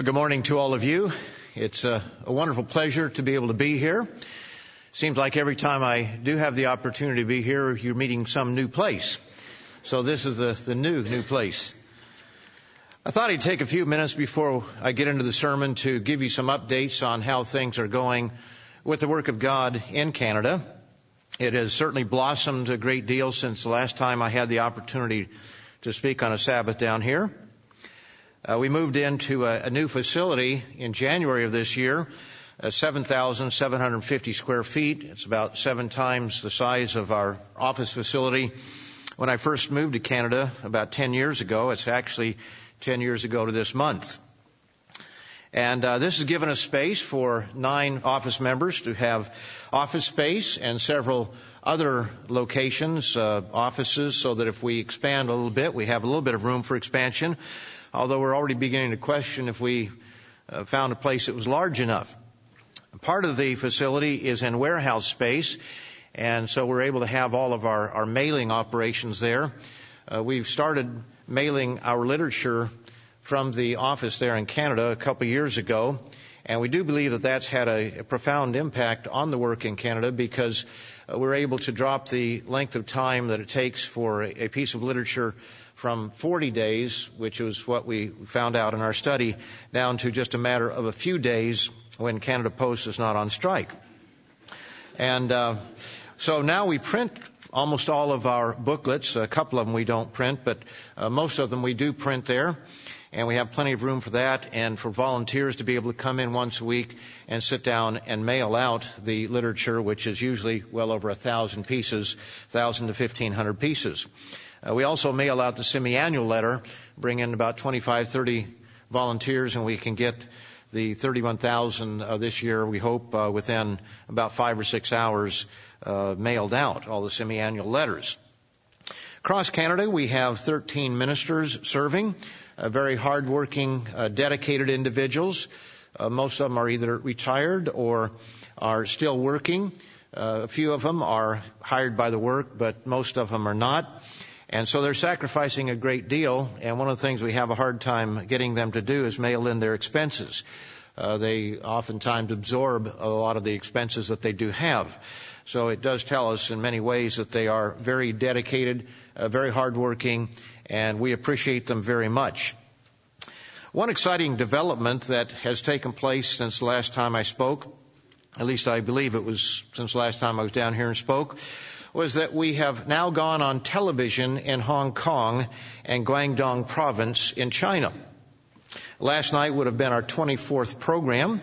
Well, good morning to all of you. It's a, a, wonderful pleasure to be able to be here. Seems like every time I do have the opportunity to be here, you're meeting some new place. So this is the, the new, new place. I thought I'd take a few minutes before I get into the sermon to give you some updates on how things are going with the work of God in Canada. It has certainly blossomed a great deal since the last time I had the opportunity to speak on a Sabbath down here. Uh, we moved into a, a, new facility in January of this year, uh, 7,750 square feet. It's about seven times the size of our office facility. When I first moved to Canada about 10 years ago, it's actually 10 years ago to this month. And uh, this has given us space for nine office members to have office space and several other locations, uh, offices, so that if we expand a little bit, we have a little bit of room for expansion although we're already beginning to question if we uh, found a place that was large enough. Part of the facility is in warehouse space, and so we're able to have all of our, our mailing operations there. Uh, we've started mailing our literature from the office there in Canada a couple years ago, and we do believe that that's had a, a profound impact on the work in Canada because uh, we're able to drop the length of time that it takes for a, a piece of literature from 40 days, which was what we found out in our study, down to just a matter of a few days when Canada Post is not on strike. And uh, so now we print almost all of our booklets. A couple of them we don't print, but uh, most of them we do print there. And we have plenty of room for that and for volunteers to be able to come in once a week and sit down and mail out the literature, which is usually well over a thousand pieces, thousand to fifteen hundred pieces. Uh, we also mail out the semi-annual letter, bring in about 25, 30 volunteers, and we can get the 31,000 uh, this year, we hope, uh, within about five or six hours uh, mailed out, all the semi-annual letters. Across Canada, we have 13 ministers serving, uh, very hardworking, uh, dedicated individuals. most of them are either retired or are still working. a few of them are hired by the work, but most of them are not. And so they're sacrificing a great deal, and one of the things we have a hard time getting them to do is mail in their expenses. Uh, they oftentimes absorb a lot of the expenses that they do have. So it does tell us in many ways that they are very dedicated, uh, very hardworking, and we appreciate them very much. One exciting development that has taken place since the last time I spoke, at least I believe it was since the last time I was down here and spoke, was that we have now gone on television in Hong Kong and Guangdong province in China. Last night would have been our 24th program.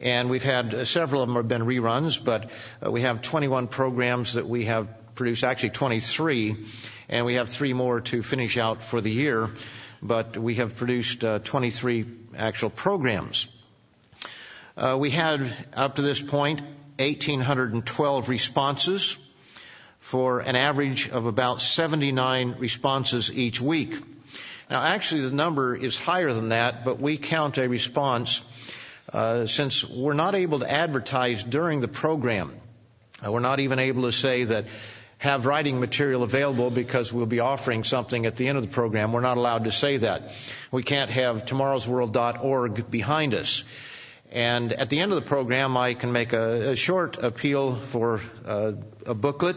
And we've had uh, several of them have been reruns, but uh, we have 21 programs that we have produced, actually 23, and we have three more to finish out for the year. But we have produced uh, 23 actual programs. Uh, we had up to this point 1,812 responses for an average of about 79 responses each week. Now, actually, the number is higher than that, but we count a response uh, since we're not able to advertise during the program. Uh, we're not even able to say that have writing material available because we'll be offering something at the end of the program. We're not allowed to say that. We can't have tomorrowsworld.org behind us. And at the end of the program, I can make a, a short appeal for uh, a booklet.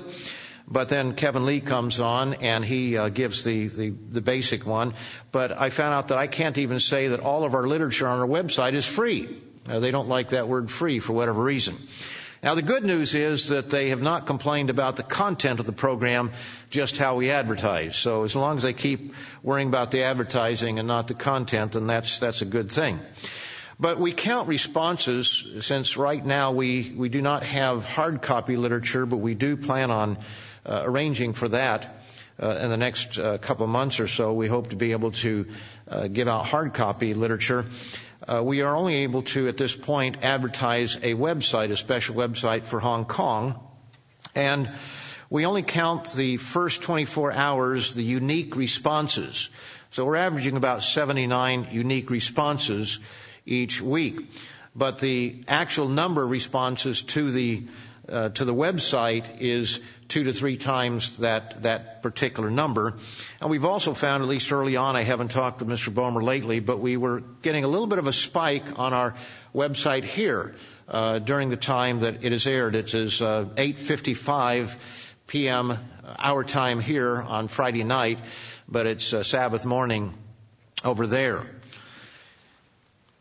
But then Kevin Lee comes on and he uh, gives the, the, the basic one. But I found out that I can't even say that all of our literature on our website is free. Uh, they don't like that word free for whatever reason. Now the good news is that they have not complained about the content of the program, just how we advertise. So as long as they keep worrying about the advertising and not the content, then that's, that's a good thing. But we count responses since right now we, we do not have hard copy literature, but we do plan on uh, arranging for that. Uh, in the next uh, couple of months or so, we hope to be able to uh, give out hard copy literature. Uh, we are only able to, at this point, advertise a website, a special website for Hong Kong, and we only count the first 24 hours, the unique responses. So we're averaging about 79 unique responses each week. But the actual number of responses to the uh, to the website is two to three times that that particular number. And we've also found, at least early on, I haven't talked with Mr. Bomer lately, but we were getting a little bit of a spike on our website here uh, during the time that it is aired. It is uh, 8:55 p.m. our time here on Friday night, but it's uh, Sabbath morning over there.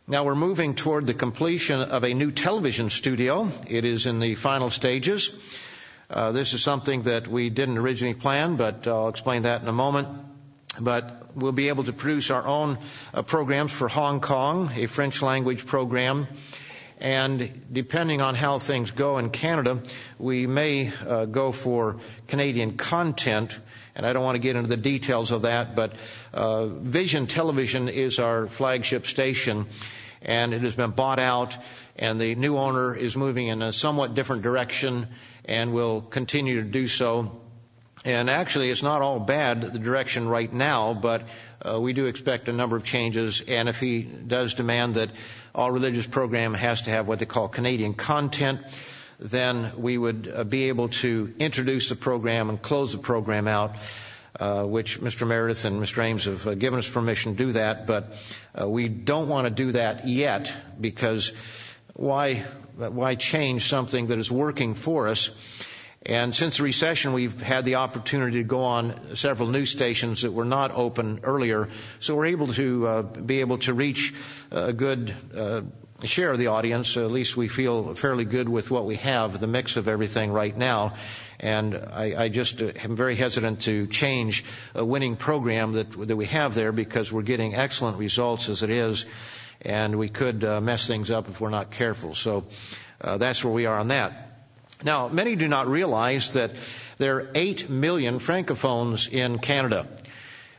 Now we're moving toward the completion of a new television studio. It is in the final stages. Uh, this is something that we didn't originally plan, but I'll explain that in a moment. But we'll be able to produce our own uh, programs for Hong Kong, a French language program. And depending on how things go in Canada, we may uh, go for Canadian content. And I don't want to get into the details of that, but uh, Vision Television is our flagship station, and it has been bought out, and the new owner is moving in a somewhat different direction and will continue to do so. And actually, it's not all bad, the direction right now, but uh, we do expect a number of changes. And if he does demand that all religious program has to have what they call Canadian content, then we would uh, be able to introduce the program and close the program out. Uh, which Mr. Meredith and Mr. Ames have uh, given us permission to do that, but we don't want to do that yet because why why change something that is working for us? And since the recession, we've had the opportunity to go on several news stations that were not open earlier. So we're able to be able to reach a good uh, share the audience. At least we feel fairly good with what we have, the mix of everything right now. And I, I just uh, am very hesitant to change a winning program that that we have there because we're getting excellent results as it is and we could uh, mess things up if we're not careful. So uh, that's where we are on that. Now, many do not realize that there are 8 million francophones in Canada.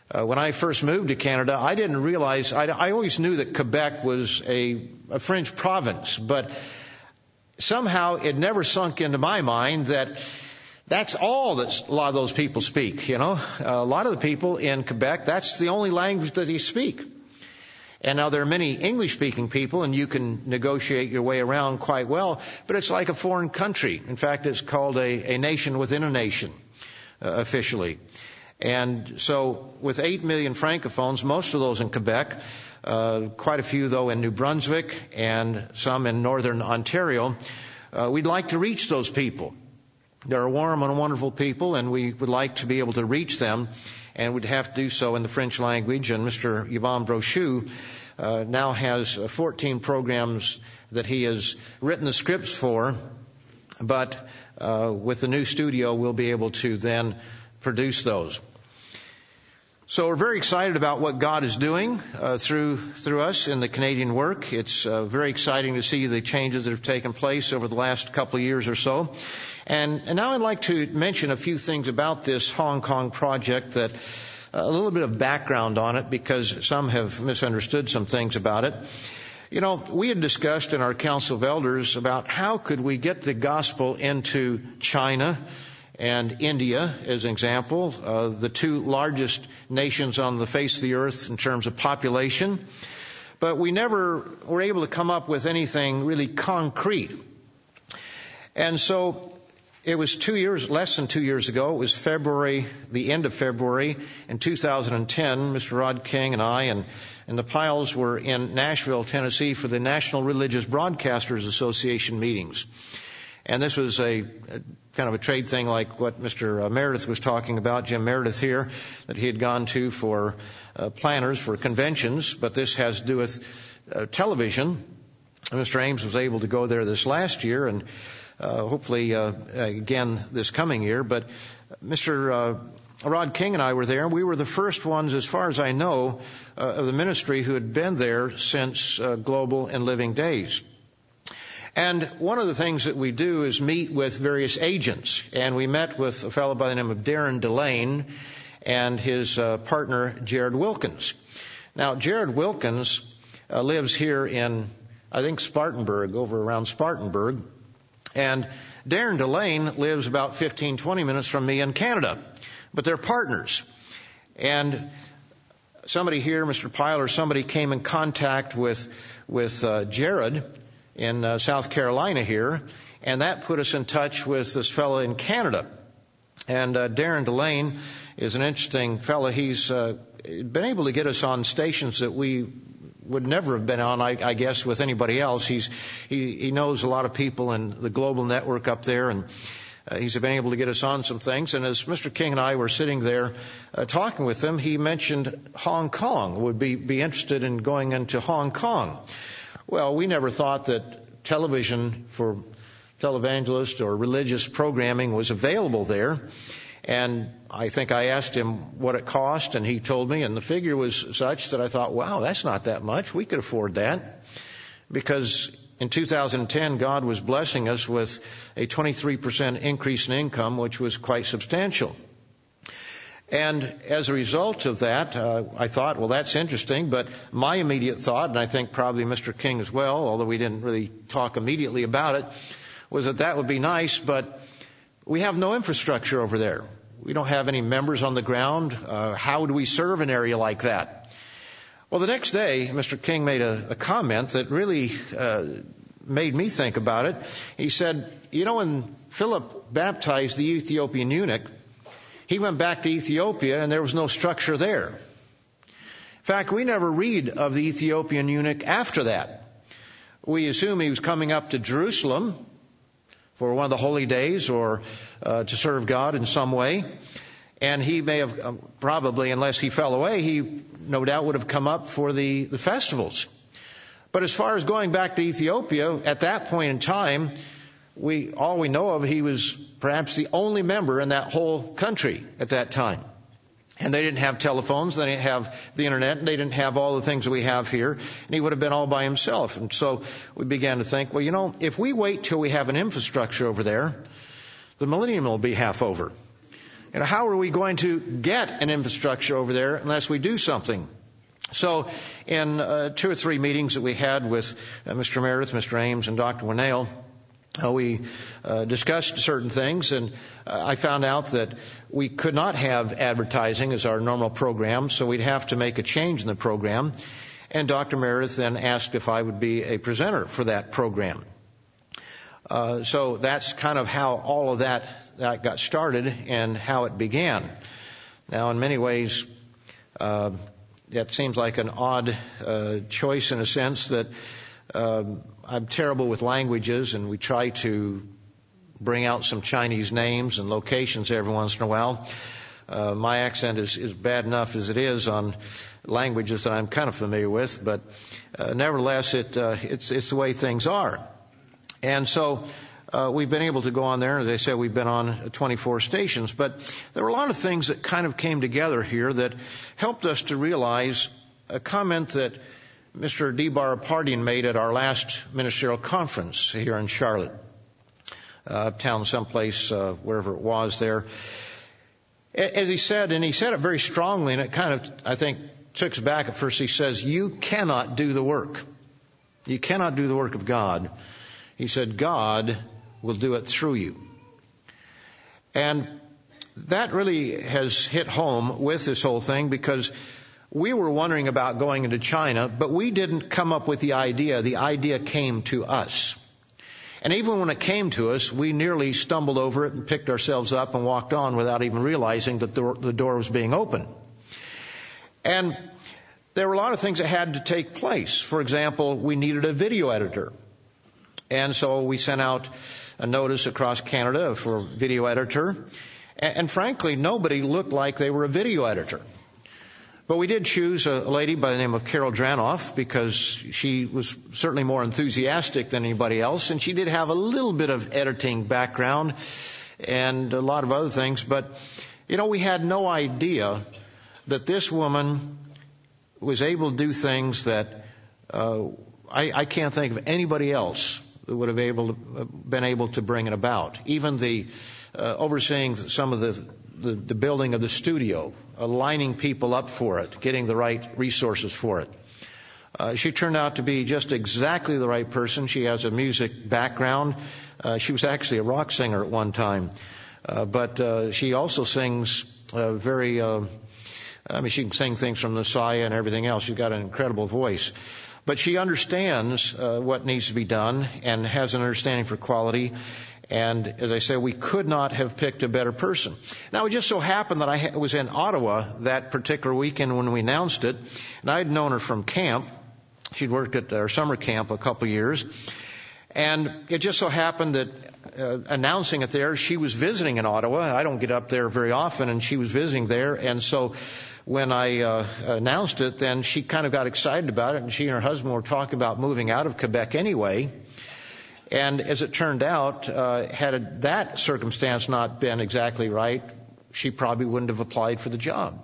Uh, when I first moved to Canada, I didn't realize, I, I always knew that Quebec was a, a French province, but somehow it never sunk into my mind that that's all that a lot of those people speak, you know. A lot of the people in Quebec, that's the only language that they speak. And now there are many English speaking people and you can negotiate your way around quite well, but it's like a foreign country. In fact, it's called a, a nation within a nation, uh, officially. And so with 8 million francophones, most of those in Quebec, uh, quite a few though in New Brunswick and some in northern Ontario, uh, we'd like to reach those people. They're warm and wonderful people and we would like to be able to reach them and would have to do so in the French language. And Mr. Yvan Brochu uh, now has uh, 14 programs that he has written the scripts for, but uh, with the new studio, we'll be able to then produce those. So we're very excited about what God is doing uh, through through us in the Canadian work. It's uh, very exciting to see the changes that have taken place over the last couple of years or so. And, and now I'd like to mention a few things about this Hong Kong project that uh, a little bit of background on it because some have misunderstood some things about it. You know, we had discussed in our Council of Elders about how could we get the gospel into China and India, as an example, uh, the two largest nations on the face of the earth in terms of population. But we never were able to come up with anything really concrete. And so it was two years, less than two years ago. It was February, the end of February in 2010. Mr. Rod King and I and, and the Piles were in Nashville, Tennessee for the National Religious Broadcasters Association meetings. And this was a, kind of a trade thing like what Mr. Uh, Meredith was talking about, Jim Meredith here, that he had gone to for uh, planners for conventions, but this has to do with uh, television. And Mr. Ames was able to go there this last year and uh, hopefully uh, again this coming year. But Mr. Uh, Rod King and I were there. We were the first ones, as far as I know, of the ministry who had been there since Global and Living Days. And one of the things that we do is meet with various agents. And we met with a fellow by the name of Darren Delane and his uh, partner, Jared Wilkins. Now, Jared Wilkins uh, lives here in, I think, Spartanburg, over around Spartanburg. And Darren Delane lives about 15, 20 minutes from me in Canada. But they're partners. And somebody here, Mr. Pyle, or somebody came in contact with, with uh, Jared in uh, South Carolina here, and that put us in touch with this fellow in Canada. And uh, Darren Delane is an interesting fellow. He's uh, been able to get us on stations that we would never have been on, I, I guess, with anybody else. He's he, he knows a lot of people in the global network up there, and uh, he's been able to get us on some things. And as Mr. King and I were sitting there uh, talking with him, he mentioned Hong Kong would be be interested in going into Hong Kong. Well, we never thought that television for televangelist or religious programming was available there. And I think I asked him what it cost, and he told me, and the figure was such that I thought, wow, that's not that much. We could afford that. Because in 2010, God was blessing us with a 23% increase in income, which was quite substantial. And as a result of that, uh, I thought, well, that's interesting. But my immediate thought, and I think probably Mr. King as well, although we didn't really talk immediately about it, was that that would be nice, but we have no infrastructure over there. We don't have any members on the ground. Uh, how do we serve an area like that? Well, the next day, Mr. King made a, a comment that really uh, made me think about it. He said, "You know, when Philip baptized the Ethiopian eunuch, he went back to Ethiopia, and there was no structure there. In fact, we never read of the Ethiopian eunuch after that. We assume he was coming up to Jerusalem for one of the holy days or uh, to serve God in some way. And he may have uh, probably, unless he fell away, he no doubt would have come up for the, the festivals. But as far as going back to Ethiopia, at that point in time, we all we know of, he was perhaps the only member in that whole country at that time. And they didn't have telephones, they didn't have the internet, they didn't have all the things we have here, and he would have been all by himself. And so we began to think, well, you know, if we wait till we have an infrastructure over there, the millennium will be half over. And how are we going to get an infrastructure over there unless we do something? So, in uh, two or three meetings that we had with uh, Mr. Meredith, Mr. Ames, and Dr. Winnail, uh, we uh, discussed certain things, and uh, I found out that we could not have advertising as our normal program, so we'd have to make a change in the program. And Dr. Meredith then asked if I would be a presenter for that program. Uh, so that's kind of how all of that, that got started and how it began. Now, in many ways, uh, that seems like an odd uh, choice in a sense that um, I'm terrible with languages, and we try to bring out some Chinese names and locations every once in a while. Uh, my accent is, is bad enough as it is on languages that I'm kind of familiar with, but uh, nevertheless, it, uh, it's, it's the way things are. And so uh, we've been able to go on there. As I said, we've been on 24 stations, but there were a lot of things that kind of came together here that helped us to realize a comment that Mr. Dibar Apartian made at our last ministerial conference here in Charlotte, uh, uptown someplace, uh, wherever it was there. As he said, and he said it very strongly, and it kind of, I think, took us back at first. He says, you cannot do the work. You cannot do the work of God. He said, God will do it through you. And that really has hit home with this whole thing because we were wondering about going into China, but we didn't come up with the idea. The idea came to us. And even when it came to us, we nearly stumbled over it and picked ourselves up and walked on without even realizing that the door was being opened. And there were a lot of things that had to take place. For example, we needed a video editor. And so we sent out a notice across Canada for a video editor. And frankly, nobody looked like they were a video editor. But we did choose a lady by the name of Carol Dranoff because she was certainly more enthusiastic than anybody else, and she did have a little bit of editing background and a lot of other things. But, you know, we had no idea that this woman was able to do things that uh, I, I can't think of anybody else that would have able to, uh, been able to bring it about. Even the uh, overseeing some of the the, the building of the studio, lining people up for it, getting the right resources for it. Uh, she turned out to be just exactly the right person. She has a music background. Uh, she was actually a rock singer at one time, uh, but uh, she also sings uh, very. Uh, I mean, she can sing things from the Messiah and everything else. She's got an incredible voice. But she understands what needs to be done and has an understanding for quality. And as I said, we could not have picked a better person. Now, it just so happened that I was in Ottawa that particular weekend when we announced it, and I had known her from camp. She'd worked at our summer camp a couple years. And it just so happened that uh, announcing it there, she was visiting in Ottawa. I don't get up there very often, and she was visiting there. And so when I uh, announced it, then she kind of got excited about it, and she and her husband were talking about moving out of Quebec anyway. And as it turned out, uh, had that circumstance not been exactly right, she probably wouldn't have applied for the job.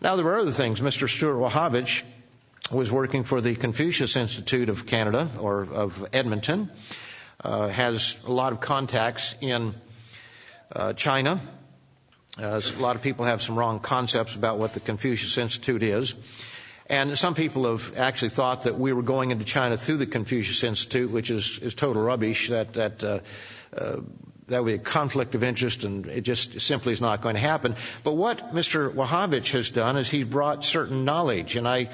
Now there were other things. Mr. Stuart Wachowicz was working for the Confucius Institute of Canada or of Edmonton. Uh, has a lot of contacts in uh, China. Uh, a lot of people have some wrong concepts about what the Confucius Institute is. And some people have actually thought that we were going into China through the Confucius Institute, which is, is total rubbish. That that uh, uh, that would be a conflict of interest, and it just simply is not going to happen. But what Mr. Wachowicz has done is he's brought certain knowledge, and I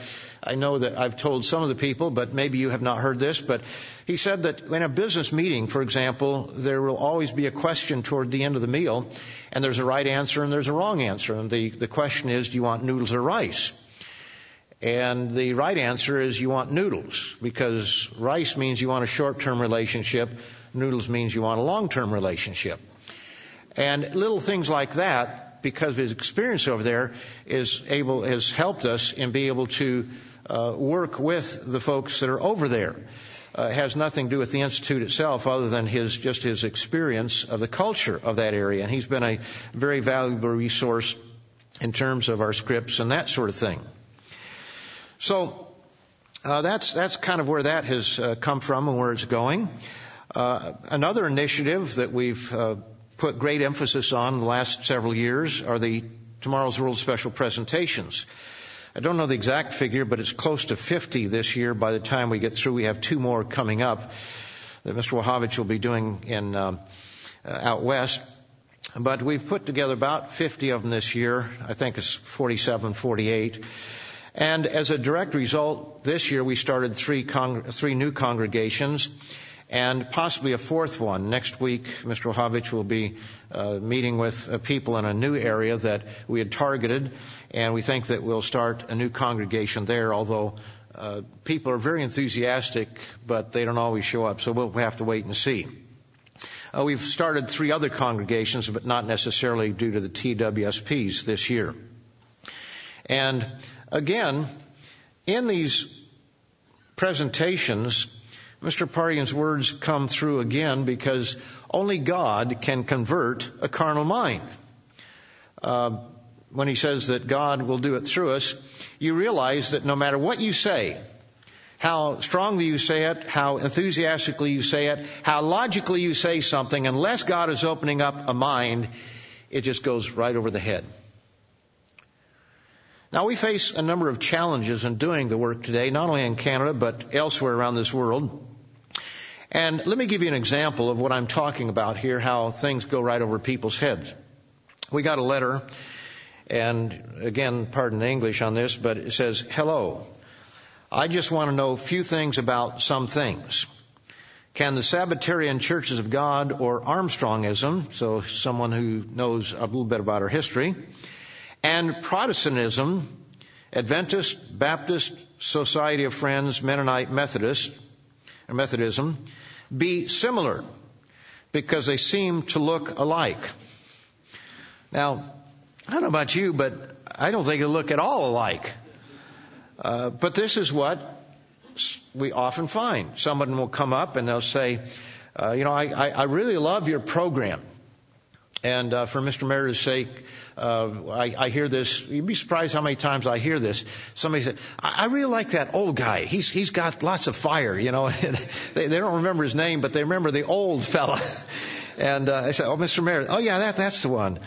I know that I've told some of the people, but maybe you have not heard this. But he said that in a business meeting, for example, there will always be a question toward the end of the meal, and there's a right answer and there's a wrong answer, and the the question is, do you want noodles or rice? And the right answer is you want noodles because rice means you want a short-term relationship. Noodles means you want a long-term relationship. And little things like that, because of his experience over there, is able, has helped us in being able to uh, work with the folks that are over there. Uh, has nothing to do with the institute itself, other than his just his experience of the culture of that area, and he's been a very valuable resource in terms of our scripts and that sort of thing. So uh, that's that's kind of where that has uh, come from and where it's going. Uh, another initiative that we've uh, put great emphasis on the last several years are the Tomorrow's World special presentations. I don't know the exact figure, but it's close to 50 this year. By the time we get through, we have two more coming up that Mr. Wachowicz will be doing in um, uh, out west. But we've put together about 50 of them this year. I think it's 47, 48. And as a direct result, this year we started three, con- three new congregations and possibly a fourth one. Next week, Mr. Wachowicz will be uh, meeting with uh, people in a new area that we had targeted, and we think that we'll start a new congregation there, although uh, people are very enthusiastic, but they don't always show up, so we'll have to wait and see. Uh, we've started three other congregations, but not necessarily due to the TWSPs this year. And Again, in these presentations, Mr. Apartian's words come through again because only God can convert a carnal mind. Uh, when he says that God will do it through us, you realize that no matter what you say, how strongly you say it, how enthusiastically you say it, how logically you say something, unless God is opening up a mind, it just goes right over the head. Now we face a number of challenges in doing the work today, not only in Canada, but elsewhere around this world. And let me give you an example of what I'm talking about here, how things go right over people's heads. We got a letter, and again, pardon the English on this, but it says, hello. I just want to know a few things about some things. Can the Sabbatarian Churches of God or Armstrongism, so someone who knows a little bit about our history, and Protestantism, Adventist, Baptist, Society of Friends, Mennonite, Methodist, Methodism, be similar because they seem to look alike. Now, I don't know about you, but I don't think they look at all alike. Uh, but this is what we often find. Someone will come up and they'll say, uh, you know, I, I, I really love your program. And uh, for Mr. Meredith's sake, I, I hear this. You'd be surprised how many times I hear this. Somebody said, I, I really like that old guy. He's, he's got lots of fire, you know. they, they don't remember his name, but they remember the old fella. and uh, I said, oh, Mr. Meredith. Oh, yeah, that, that's the one.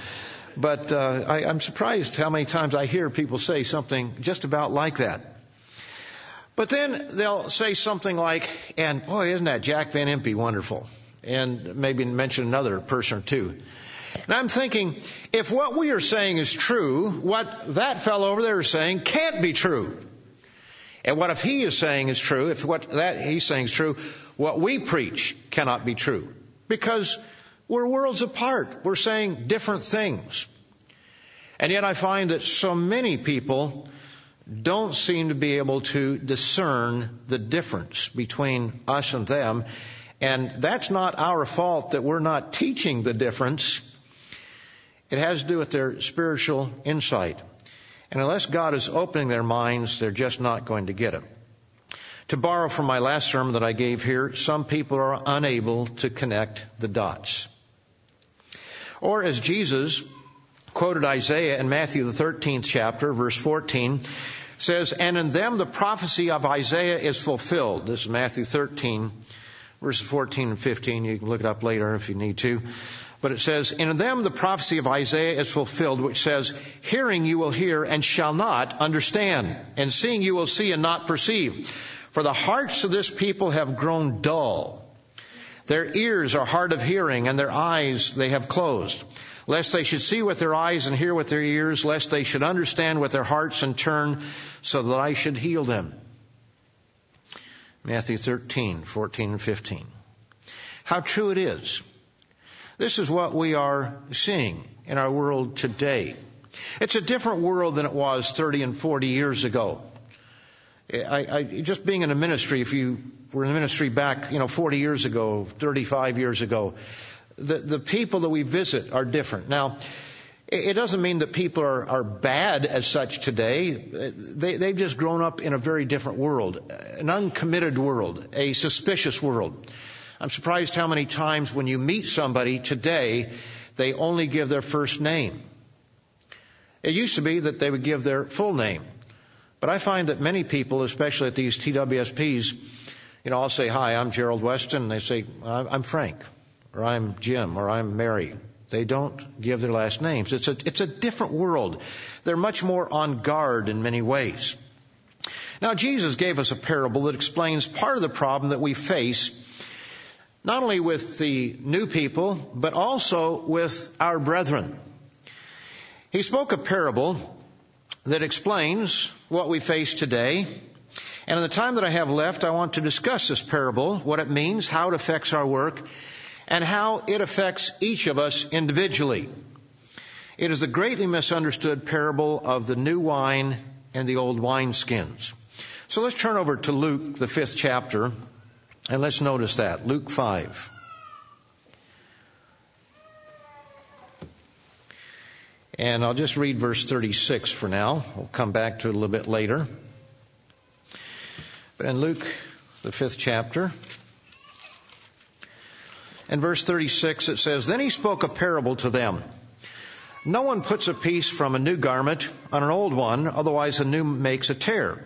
But uh, I, I'm surprised how many times I hear people say something just about like that. But then they'll say something like, and boy, isn't that Jack Van Impe wonderful? And maybe mention another person or two. And I'm thinking, if what we are saying is true, what that fellow over there is saying can't be true. And what if he is saying is true, if what that he's saying is true, what we preach cannot be true. Because we're worlds apart. We're saying different things. And yet I find that so many people don't seem to be able to discern the difference between us and them. And that's not our fault that we're not teaching the difference. It has to do with their spiritual insight. And unless God is opening their minds, they're just not going to get it. To borrow from my last sermon that I gave here, some people are unable to connect the dots. Or as Jesus quoted Isaiah in Matthew the 13th chapter, verse 14, says, And in them the prophecy of Isaiah is fulfilled. This is Matthew 13, verses 14 and 15. You can look it up later if you need to. But it says, In them the prophecy of Isaiah is fulfilled, which says, Hearing you will hear and shall not understand, and seeing you will see and not perceive. For the hearts of this people have grown dull. Their ears are hard of hearing, and their eyes they have closed. Lest they should see with their eyes and hear with their ears, lest they should understand with their hearts and turn, so that I should heal them. Matthew 13, 14 and 15. How true it is. This is what we are seeing in our world today. It's a different world than it was 30 and 40 years ago. I, I, just being in a ministry, if you were in a ministry back, you know, 40 years ago, 35 years ago, the, the people that we visit are different. Now, it doesn't mean that people are, are bad as such today. They, they've just grown up in a very different world, an uncommitted world, a suspicious world. I'm surprised how many times when you meet somebody today, they only give their first name. It used to be that they would give their full name. But I find that many people, especially at these TWSPs, you know, I'll say, hi, I'm Gerald Weston, and they say, I'm Frank, or I'm Jim, or I'm Mary. They don't give their last names. It's a, it's a different world. They're much more on guard in many ways. Now, Jesus gave us a parable that explains part of the problem that we face, not only with the new people, but also with our brethren. He spoke a parable that explains what we face today. And in the time that I have left, I want to discuss this parable, what it means, how it affects our work, and how it affects each of us individually. It is the greatly misunderstood parable of the new wine and the old wineskins. So let's turn over to Luke, the fifth chapter, and let's notice that. Luke 5. And I'll just read verse 36 for now. We'll come back to it a little bit later. But in Luke, the fifth chapter, in verse 36 it says, Then he spoke a parable to them. No one puts a piece from a new garment on an old one, otherwise the new makes a tear.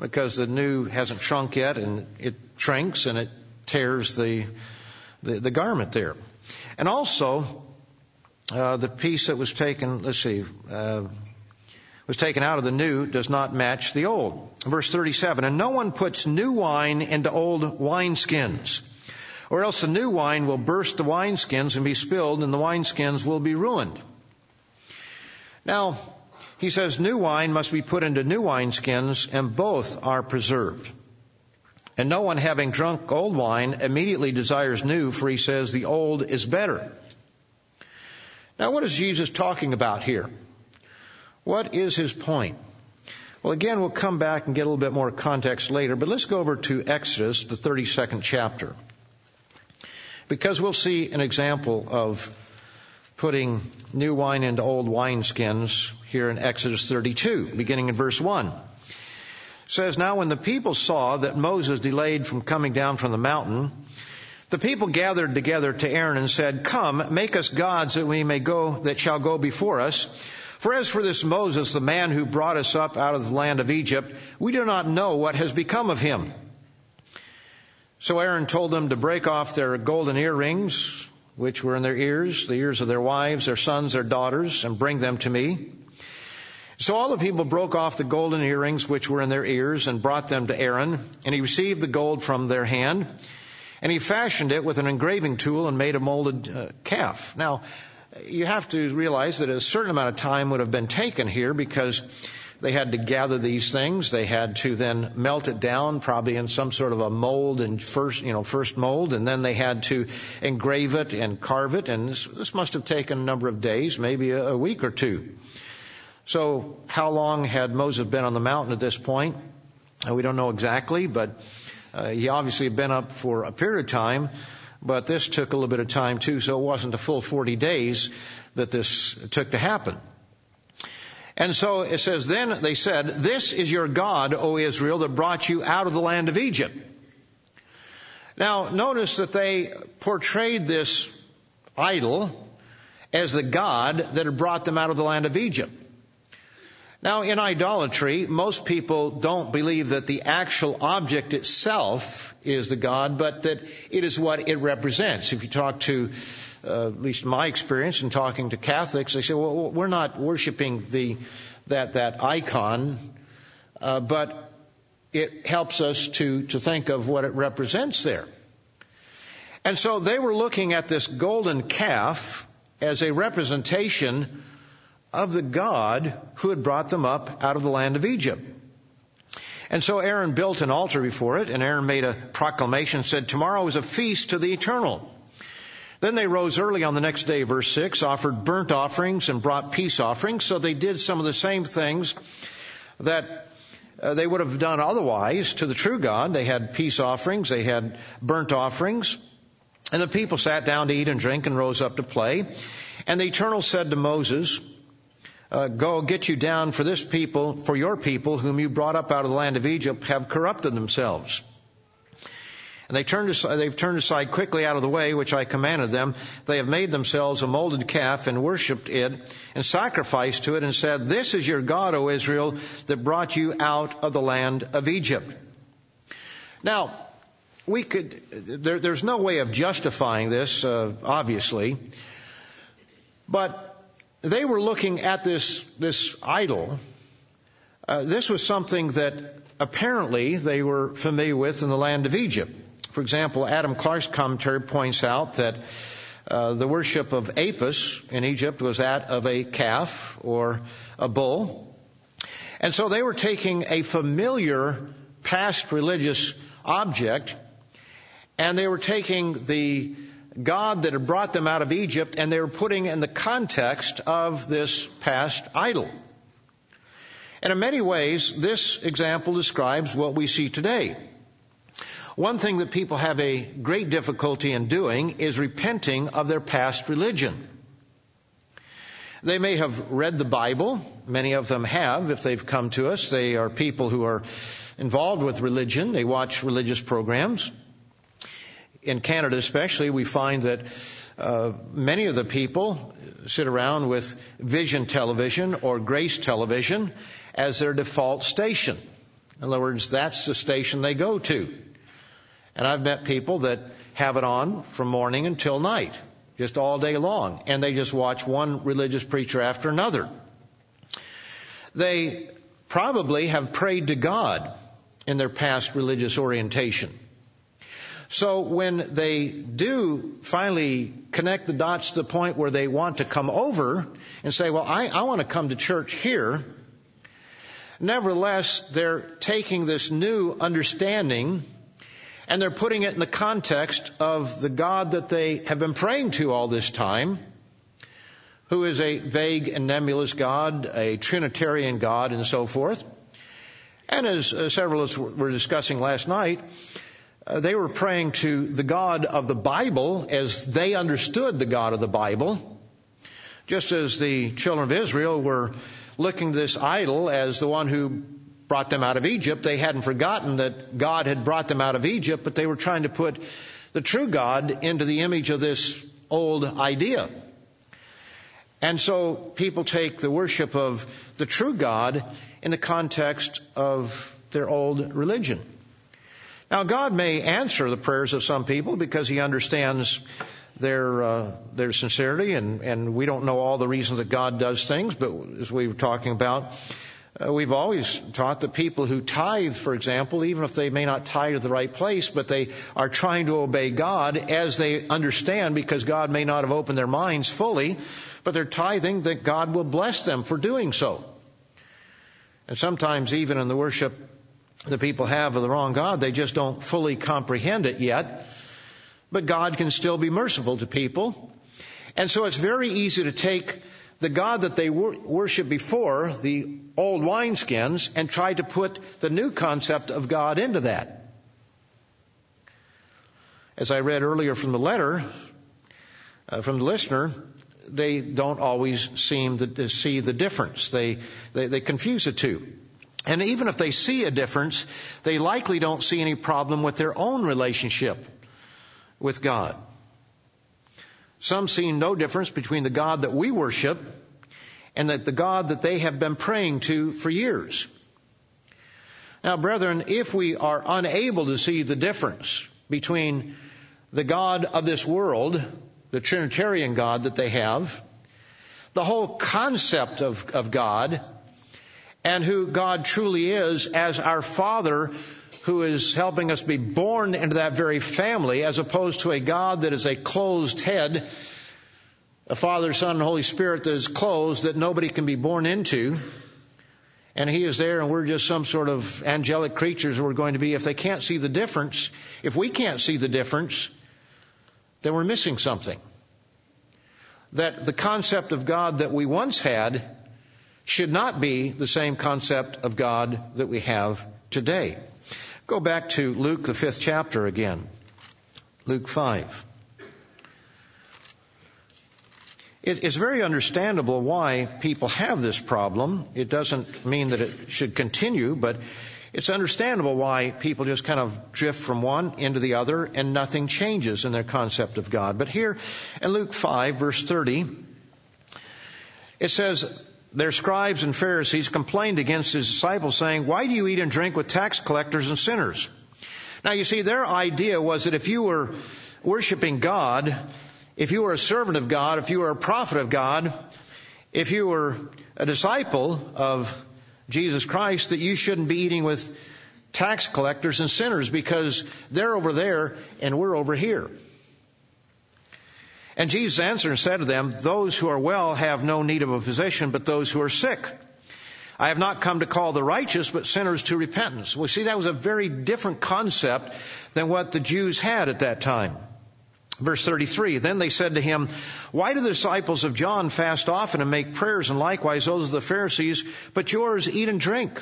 Because the new hasn't shrunk yet and it shrinks and it tears the, the, the garment there. And also, uh, the piece that was taken, let's see, uh, was taken out of the new does not match the old. Verse 37, and no one puts new wine into old wineskins, or else the new wine will burst the wineskins and be spilled, and the wineskins will be ruined. Now, he says new wine must be put into new wineskins, and both are preserved. And no one having drunk old wine immediately desires new, for he says the old is better. Now, what is Jesus talking about here? What is his point? Well, again, we'll come back and get a little bit more context later, but let's go over to Exodus, the 32nd chapter. Because we'll see an example of putting new wine into old wineskins here in Exodus 32, beginning in verse 1. Says, Now when the people saw that Moses delayed from coming down from the mountain, the people gathered together to Aaron and said, Come, make us gods that we may go, that shall go before us. For as for this Moses, the man who brought us up out of the land of Egypt, we do not know what has become of him. So Aaron told them to break off their golden earrings, which were in their ears, the ears of their wives, their sons, their daughters, and bring them to me. So all the people broke off the golden earrings which were in their ears and brought them to Aaron, and he received the gold from their hand. And he fashioned it with an engraving tool and made a molded uh, calf. Now, you have to realize that a certain amount of time would have been taken here because they had to gather these things. They had to then melt it down, probably in some sort of a mold and first, you know, first mold, and then they had to engrave it and carve it. And this, this must have taken a number of days, maybe a, a week or two. So, how long had Moses been on the mountain at this point? Uh, we don't know exactly, but uh, he obviously had been up for a period of time. But this took a little bit of time too, so it wasn't a full 40 days that this took to happen. And so it says, then they said, this is your God, O Israel, that brought you out of the land of Egypt. Now, notice that they portrayed this idol as the God that had brought them out of the land of Egypt. Now, in idolatry, most people don't believe that the actual object itself is the God, but that it is what it represents. If you talk to uh, at least my experience in talking to Catholics, they say, well, we're not worshiping the, that, that icon, uh, but it helps us to, to think of what it represents there. And so they were looking at this golden calf as a representation of the God who had brought them up out of the land of Egypt. And so Aaron built an altar before it, and Aaron made a proclamation, said, tomorrow is a feast to the eternal. Then they rose early on the next day, verse 6, offered burnt offerings and brought peace offerings. So they did some of the same things that uh, they would have done otherwise to the true God. They had peace offerings, they had burnt offerings. And the people sat down to eat and drink and rose up to play. And the Eternal said to Moses, uh, go get you down for this people, for your people whom you brought up out of the land of Egypt have corrupted themselves. And they turned aside, they've turned aside quickly out of the way which I commanded them. They have made themselves a molded calf and worshipped it and sacrificed to it and said, This is your God, O Israel, that brought you out of the land of Egypt. Now, we could, there, there's no way of justifying this, uh, obviously, but they were looking at this, this idol. Uh, this was something that apparently they were familiar with in the land of Egypt. For example, Adam Clarke's commentary points out that uh, the worship of Apis in Egypt was that of a calf or a bull. And so they were taking a familiar past religious object and they were taking the God that had brought them out of Egypt and they were putting in the context of this past idol. And in many ways, this example describes what we see today. One thing that people have a great difficulty in doing is repenting of their past religion. They may have read the Bible. Many of them have, if they've come to us. They are people who are involved with religion. They watch religious programs. In Canada especially, we find that uh, many of the people sit around with vision television or grace television as their default station. In other words, that's the station they go to. And I've met people that have it on from morning until night, just all day long, and they just watch one religious preacher after another. They probably have prayed to God in their past religious orientation. So when they do finally connect the dots to the point where they want to come over and say, well, I, I want to come to church here, nevertheless, they're taking this new understanding and they're putting it in the context of the God that they have been praying to all this time, who is a vague and nebulous God, a Trinitarian God, and so forth. And as uh, several of us were discussing last night, Uh, they were praying to the God of the Bible as they understood the God of the Bible, just as the children of Israel were looking to this idol as the one who brought them out of Egypt. They hadn't forgotten that God had brought them out of Egypt, but they were trying to put the true God into the image of this old idea. And so people take the worship of the true God in the context of their old religion. Now God may answer the prayers of some people because He understands their uh, their sincerity, and and we don't know all the reasons that God does things, but as we were talking about, uh, we've always taught that people who tithe, for example, even if they may not tithe to the right place, but they are trying to obey God as they understand because God may not have opened their minds fully, but they're tithing that God will bless them for doing so. And sometimes even in the worship the people have of the wrong God, they just don't fully comprehend it yet. But God can still be merciful to people. And so it's very easy to take the God that they wor- worship before, the old wineskins, and try to put the new concept of God into that. As I read earlier from the letter, uh, from the listener, they don't always seem to see the difference. They, they, they confuse the two. And even if they see a difference, they likely don't see any problem with their own relationship with God. Some see no difference between the God that we worship and that the God that they have been praying to for years. Now, brethren, if we are unable to see the difference between the God of this world, the Trinitarian God that they have, the whole concept of, of God, and who God truly is as our Father who is helping us be born into that very family as opposed to a God that is a closed head, a Father, Son, and Holy Spirit that is closed that nobody can be born into. And He is there and we're just some sort of angelic creatures we're going to be. If they can't see the difference, if we can't see the difference, then we're missing something. That the concept of God that we once had should not be the same concept of God that we have today. Go back to Luke, the fifth chapter again. Luke 5. It is very understandable why people have this problem. It doesn't mean that it should continue, but it's understandable why people just kind of drift from one into the other and nothing changes in their concept of God. But here in Luke 5 verse 30, it says, their scribes and Pharisees complained against his disciples saying, why do you eat and drink with tax collectors and sinners? Now you see, their idea was that if you were worshiping God, if you were a servant of God, if you were a prophet of God, if you were a disciple of Jesus Christ, that you shouldn't be eating with tax collectors and sinners because they're over there and we're over here. And Jesus answered and said to them, those who are well have no need of a physician, but those who are sick. I have not come to call the righteous, but sinners to repentance. Well, see, that was a very different concept than what the Jews had at that time. Verse 33, then they said to him, why do the disciples of John fast often and make prayers and likewise those of the Pharisees, but yours eat and drink?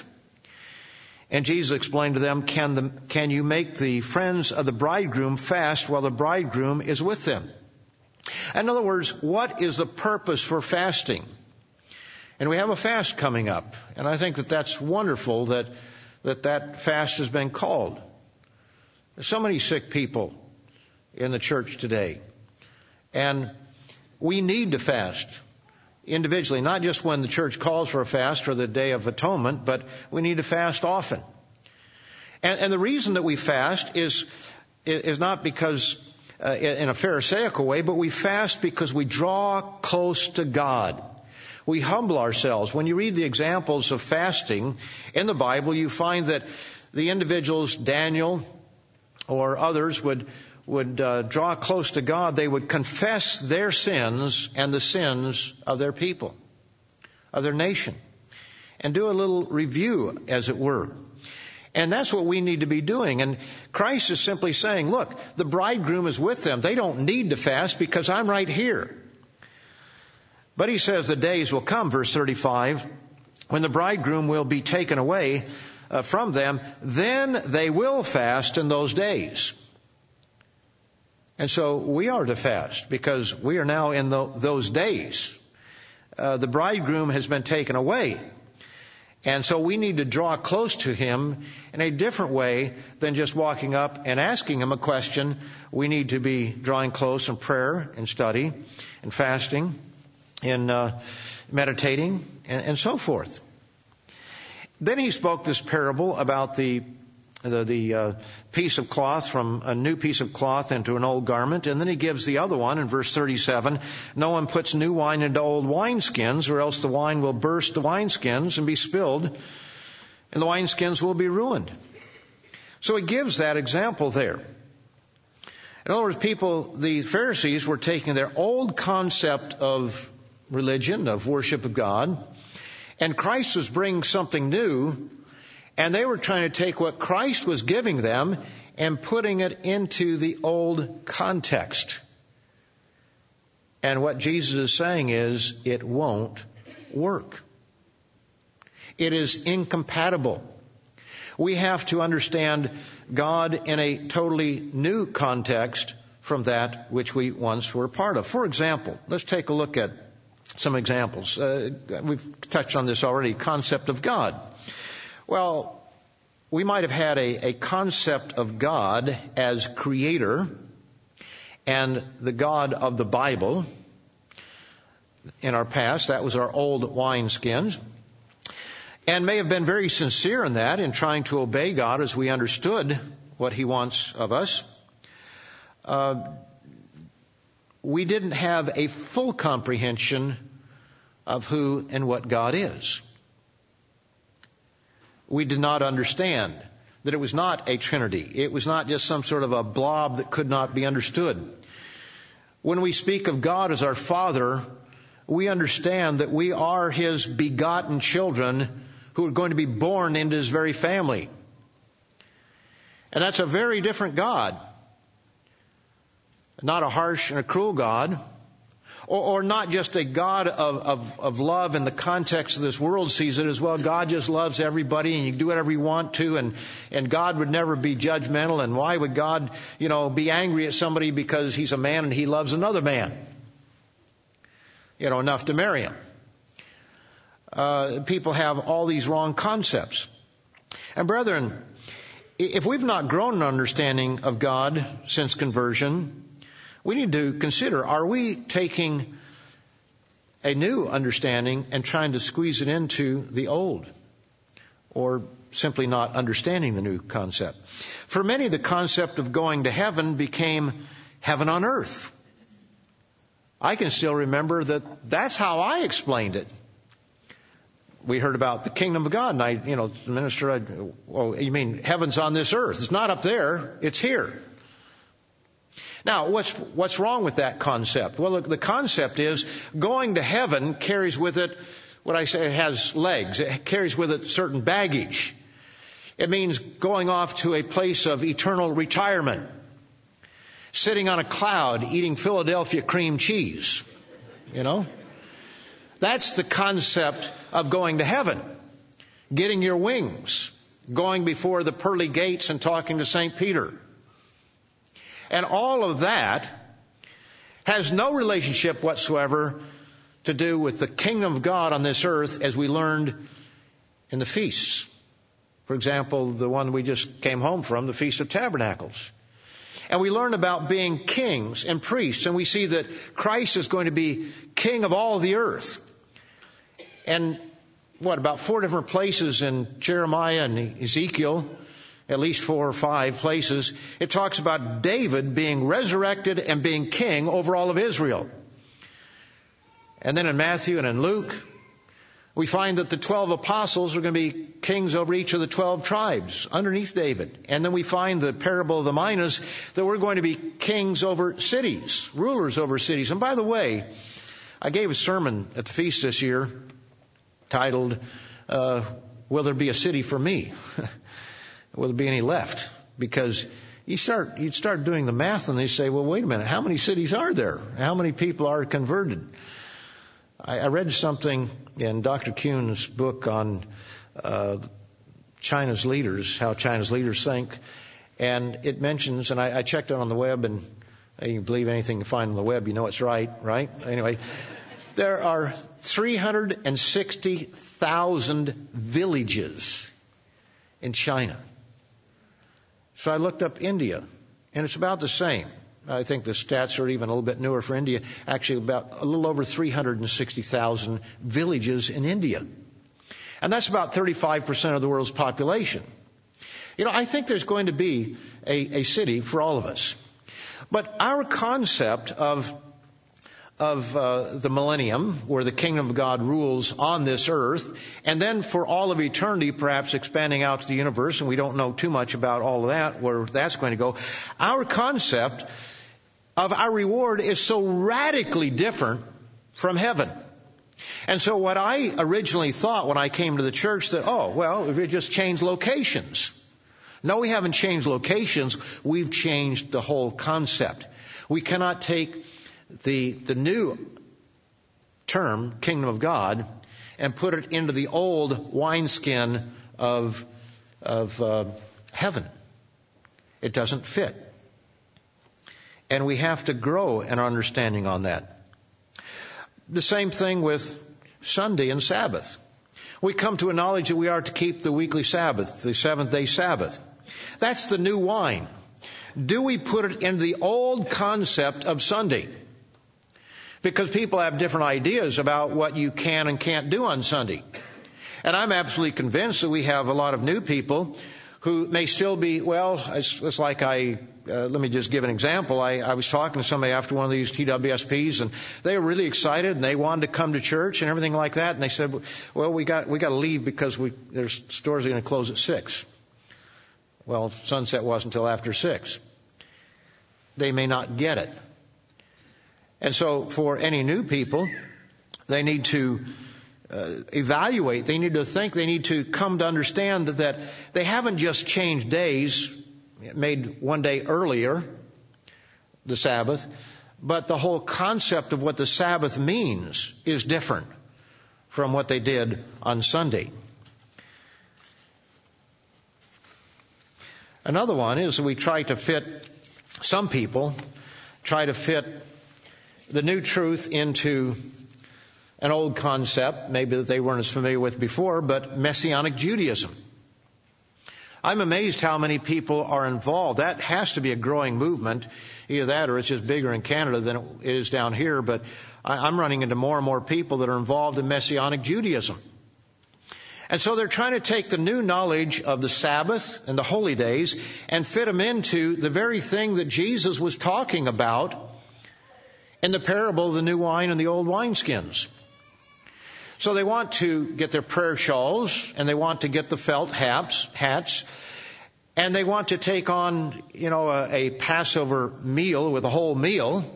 And Jesus explained to them, can, the, can you make the friends of the bridegroom fast while the bridegroom is with them? In other words, what is the purpose for fasting? And we have a fast coming up, and I think that that's wonderful that that, that fast has been called. There's so many sick people in the church today, and we need to fast individually, not just when the church calls for a fast for the Day of Atonement, but we need to fast often. And, and the reason that we fast is is not because uh, in a Pharisaical way, but we fast because we draw close to God. We humble ourselves. When you read the examples of fasting in the Bible, you find that the individuals, Daniel or others, would would uh, draw close to God. They would confess their sins and the sins of their people, of their nation, and do a little review, as it were. And that's what we need to be doing. And Christ is simply saying, look, the bridegroom is with them. They don't need to fast because I'm right here. But he says the days will come, verse 35, when the bridegroom will be taken away uh, from them, then they will fast in those days. And so we are to fast because we are now in the, those days. Uh, the bridegroom has been taken away. And so we need to draw close to Him in a different way than just walking up and asking Him a question. We need to be drawing close in prayer and study and fasting and uh, meditating and, and so forth. Then he spoke this parable about the the, the uh, piece of cloth from a new piece of cloth into an old garment. And then he gives the other one in verse 37. No one puts new wine into old wineskins or else the wine will burst the wineskins and be spilled and the wineskins will be ruined. So he gives that example there. In other words, people, the Pharisees were taking their old concept of religion, of worship of God, And Christ was bringing something new, and they were trying to take what Christ was giving them and putting it into the old context. And what Jesus is saying is, it won't work. It is incompatible. We have to understand God in a totally new context from that which we once were part of. For example, let's take a look at some examples. Uh, we've touched on this already. Concept of God. Well, we might have had a, a concept of God as creator and the God of the Bible in our past. That was our old wineskins. And may have been very sincere in that, in trying to obey God as we understood what He wants of us. Uh, we didn't have a full comprehension of who and what God is. We did not understand that it was not a trinity. It was not just some sort of a blob that could not be understood. When we speak of God as our Father, we understand that we are His begotten children who are going to be born into His very family. And that's a very different God. Not a harsh and a cruel God, or, or not just a God of, of, of love in the context of this world sees it as well. God just loves everybody and you can do whatever you want to and, and God would never be judgmental and why would God, you know, be angry at somebody because he's a man and he loves another man? You know, enough to marry him. Uh, people have all these wrong concepts. And brethren, if we've not grown an understanding of God since conversion, we need to consider, are we taking a new understanding and trying to squeeze it into the old? Or simply not understanding the new concept. For many, the concept of going to heaven became heaven on earth. I can still remember that that's how I explained it. We heard about the kingdom of God, and I, you know, the minister, I, oh, you mean heaven's on this earth? It's not up there, it's here. Now, what's, what's wrong with that concept? Well, the concept is going to heaven carries with it what I say it has legs. It carries with it certain baggage. It means going off to a place of eternal retirement. Sitting on a cloud eating Philadelphia cream cheese. You know? That's the concept of going to heaven. Getting your wings. Going before the pearly gates and talking to St. Peter. And all of that has no relationship whatsoever to do with the kingdom of God on this earth as we learned in the feasts. For example, the one we just came home from, the Feast of Tabernacles. And we learn about being kings and priests, and we see that Christ is going to be king of all the earth. And what, about four different places in Jeremiah and Ezekiel, at least four or five places, it talks about David being resurrected and being king over all of Israel. And then in Matthew and in Luke, we find that the 12 apostles are going to be kings over each of the 12 tribes underneath David. And then we find the parable of the minas that we're going to be kings over cities, rulers over cities. And by the way, I gave a sermon at the feast this year titled, uh, Will There Be a City for Me? will there be any left? Because you start, you'd start doing the math and they say, well, wait a minute, how many cities are there? How many people are converted? I, I read something in Dr. Kuhn's book on uh, China's leaders, how China's leaders think, and it mentions, and I, I checked it on the web, and you believe anything you find on the web, you know it's right, right? Anyway, there are 360,000 villages in China. So I looked up India, and it's about the same. I think the stats are even a little bit newer for India. Actually, about a little over 360,000 villages in India. And that's about 35% of the world's population. You know, I think there's going to be a, a city for all of us. But our concept of of uh, the millennium, where the kingdom of God rules on this earth, and then for all of eternity, perhaps expanding out to the universe, and we don't know too much about all of that, where that's going to go. Our concept of our reward is so radically different from heaven. And so what I originally thought when I came to the church that, oh, well, if we just changed locations. No, we haven't changed locations. We've changed the whole concept. We cannot take the, the new term, kingdom of God, and put it into the old wineskin of, of uh, heaven. It doesn't fit. And we have to grow in our understanding on that. The same thing with Sunday and Sabbath. We come to a knowledge that we are to keep the weekly Sabbath, the seventh day Sabbath. That's the new wine. Do we put it into the old concept of Sunday? Because people have different ideas about what you can and can't do on Sunday. And I'm absolutely convinced that we have a lot of new people who may still be, well, it's, it's like I, uh, let me just give an example. I, I was talking to somebody after one of these TWSPs and they were really excited and they wanted to come to church and everything like that. And they said, well, we got, we got to leave because we, there's stores are going to close at six. Well, sunset wasn't until after six. They may not get it. And so for any new people, they need to uh, evaluate. They need to think. They need to come to understand that they haven't just changed days, made one day earlier, the Sabbath, but the whole concept of what the Sabbath means is different from what they did on Sunday. Another one is we try to fit, some people try to fit the new truth into an old concept, maybe that they weren't as familiar with before, but Messianic Judaism. I'm amazed how many people are involved. That has to be a growing movement. Either that or it's just bigger in Canada than it is down here, but I'm running into more and more people that are involved in Messianic Judaism. And so they're trying to take the new knowledge of the Sabbath and the holy days and fit them into the very thing that Jesus was talking about in the parable of the new wine and the old wineskins. So they want to get their prayer shawls and they want to get the felt hats, hats and they want to take on, you know, a, a Passover meal with a whole meal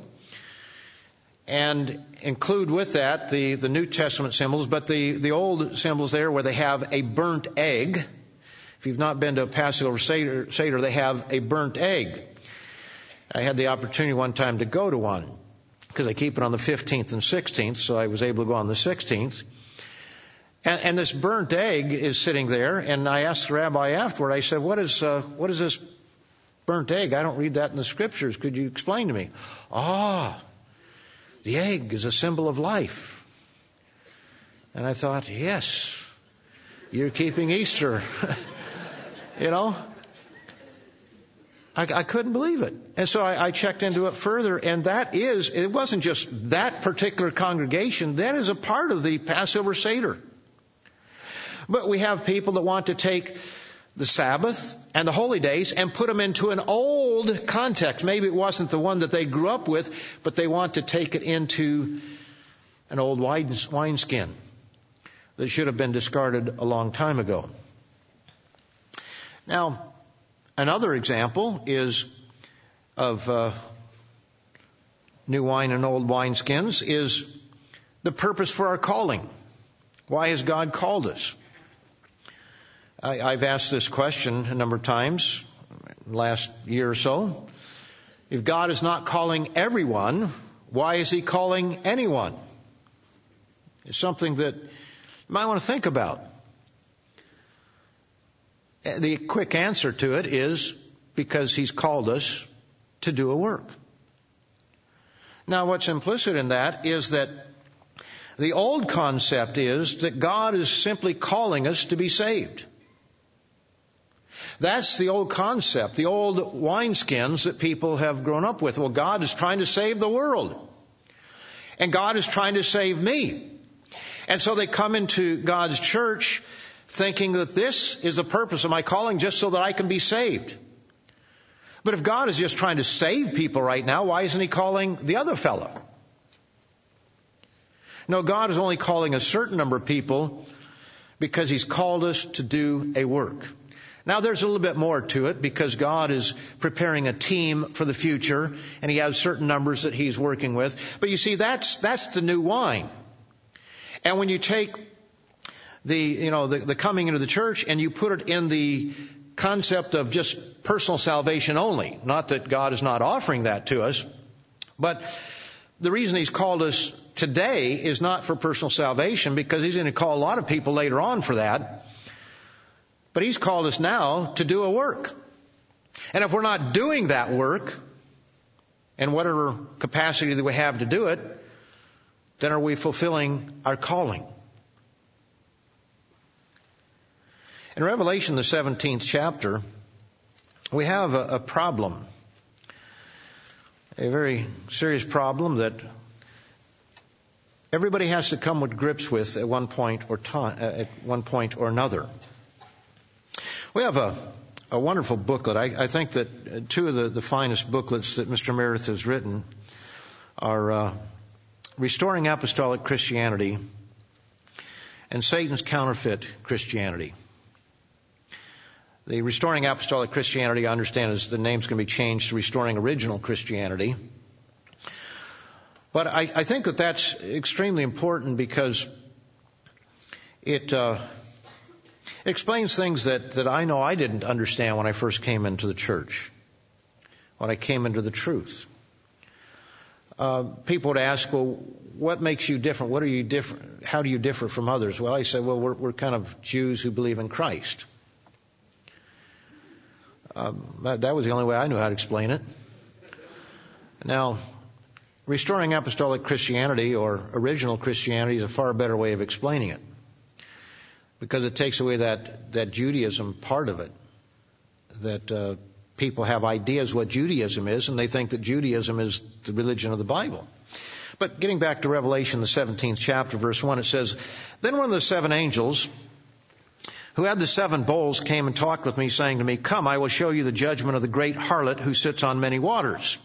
and include with that the, the New Testament symbols, but the, the old symbols there where they have a burnt egg. If you've not been to a Passover Seder, Seder they have a burnt egg. I had the opportunity one time to go to one because I keep it on the 15th and 16th, so I was able to go on the 16th. And, and this burnt egg is sitting there, and I asked the rabbi afterward, I said, what is, uh, what is this burnt egg? I don't read that in the scriptures. Could you explain to me? Ah, the egg is a symbol of life. And I thought, yes, you're keeping Easter. you know? I, I, couldn't believe it. And so I, I, checked into it further, and that is, it wasn't just that particular congregation, that is a part of the Passover Seder. But we have people that want to take the Sabbath and the holy days and put them into an old context. Maybe it wasn't the one that they grew up with, but they want to take it into an old wineskin that should have been discarded a long time ago. Now, another example is of uh, new wine and old wineskins is the purpose for our calling. Why has God called us? I, have asked this question a number of times last year or so. If God is not calling everyone, why is He calling anyone? It's something that you might want to think about. The quick answer to it is because He's called us to do a work. Now what's implicit in that is that the old concept is that God is simply calling us to be saved. That's the old concept, the old wineskins that people have grown up with. Well, God is trying to save the world. And God is trying to save me. And so they come into God's church thinking that this is the purpose of my calling just so that I can be saved. But if God is just trying to save people right now, why isn't He calling the other fellow? No, God is only calling a certain number of people because He's called us to do a work. Now there's a little bit more to it because God is preparing a team for the future and he has certain numbers that he's working with. But you see, that's, that's the new wine. And when you take the, you know, the, the coming into the church and you put it in the concept of just personal salvation only, not that God is not offering that to us, but the reason He's called us today is not for personal salvation because He's going to call a lot of people later on for that. But He's called us now to do a work. And if we're not doing that work, and whatever capacity that we have to do it, then are we fulfilling our calling? In Revelation, the 17th chapter, we have a, a problem. A very serious problem that everybody has to come with grips with at one point or time, at one point or another. We have a, a wonderful booklet. I, I think that two of the, the, finest booklets that Mr. Meredith has written are uh, Restoring Apostolic Christianity and Satan's Counterfeit Christianity. The Restoring Apostolic Christianity, I understand, is the name's going to be changed to Restoring Original Christianity. But I, I think that that's extremely important because it, uh, explains things that, that I know I didn't understand when I first came into the church, when I came into the truth. Uh, people would ask, well, what makes you different? What are you different? How do you differ from others? Well, I said, well, we're, we're kind of Jews who believe in Christ. Um, that, that was the only way I knew how to explain it. Now, restoring apostolic Christianity or original Christianity is a far better way of explaining it because it takes away that, that Judaism part of it. That uh, people have ideas what Judaism is, and they think that Judaism is the religion of the Bible. But getting back to Revelation, the 17th chapter, verse 1, it says, Then one of the seven angels who had the seven bowls came and talked with me, saying to me, Come, I will show you the judgment of the great harlot who sits on many waters,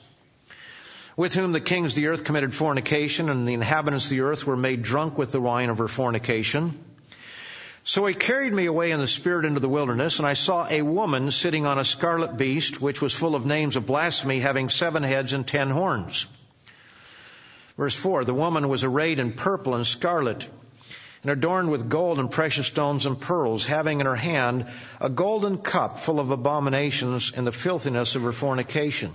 with whom the kings of the earth committed fornication, and the inhabitants of the earth were made drunk with the wine of her fornication. So he carried me away in the spirit into the wilderness, and I saw a woman sitting on a scarlet beast, which was full of names of blasphemy, having seven heads and ten horns. Verse 4 The woman was arrayed in purple and scarlet and adorned with gold and precious stones and pearls, having in her hand a golden cup full of abominations and the filthiness of her fornication.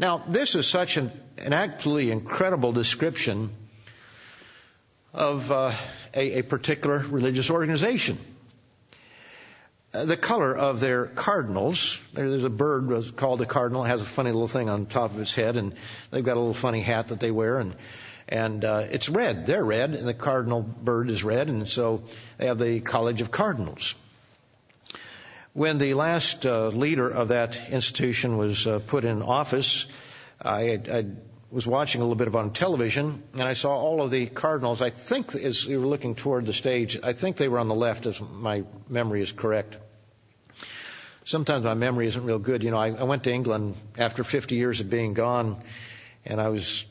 Now, this is such an, an absolutely incredible description of uh, a, a, particular religious organization. Uh, the color of their cardinals, there's a bird called a cardinal, has a funny little thing on top of its head, and they've got a little funny hat that they wear, and and uh, it's red. They're red, and the cardinal bird is red, and so they have the College of Cardinals. When the last uh, leader of that institution was uh, put in office, I, I was watching a little bit of on television, and I saw all of the cardinals. I think as we were looking toward the stage, I think they were on the left, if my memory is correct. Sometimes my memory isn't real good. You know, I, I went to England after 50 years of being gone, and I was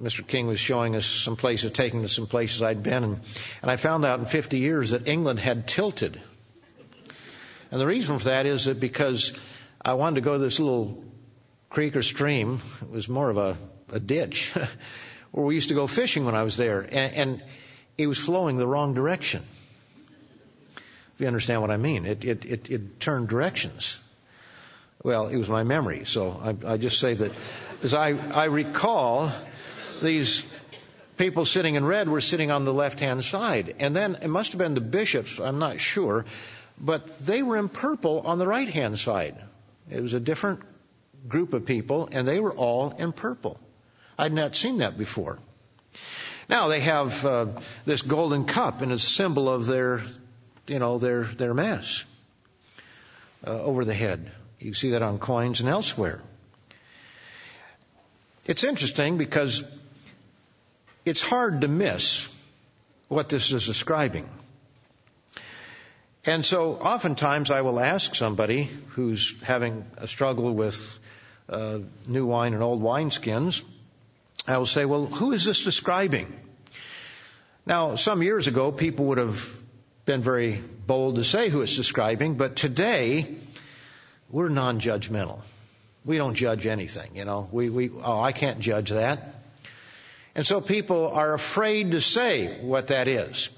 Mr. King was showing us some places, taking us some places I'd been, and, and I found out in 50 years that England had tilted. And the reason for that is that because I wanted to go to this little creek or stream, it was more of a, a ditch, where we used to go fishing when I was there, and, and it was flowing the wrong direction. If you understand what I mean, it, it, it, it turned directions. Well, it was my memory, so I, I just say that as I, I recall these people sitting in red were sitting on the left hand side. And then it must have been the bishops, I'm not sure, but they were in purple on the right hand side. It was a different group of people, and they were all in purple. I'd not seen that before. Now they have uh, this golden cup, and it's a symbol of their, you know, their their mass uh, over the head. You see that on coins and elsewhere. It's interesting because it's hard to miss what this is describing. And so oftentimes I will ask somebody who's having a struggle with uh, new wine and old wineskins, I will say, well, who is this describing? Now, some years ago, people would have been very bold to say who it's describing, but today, we're non-judgmental. We don't judge anything, you know. We, we, oh, I can't judge that. And so people are afraid to say what that is.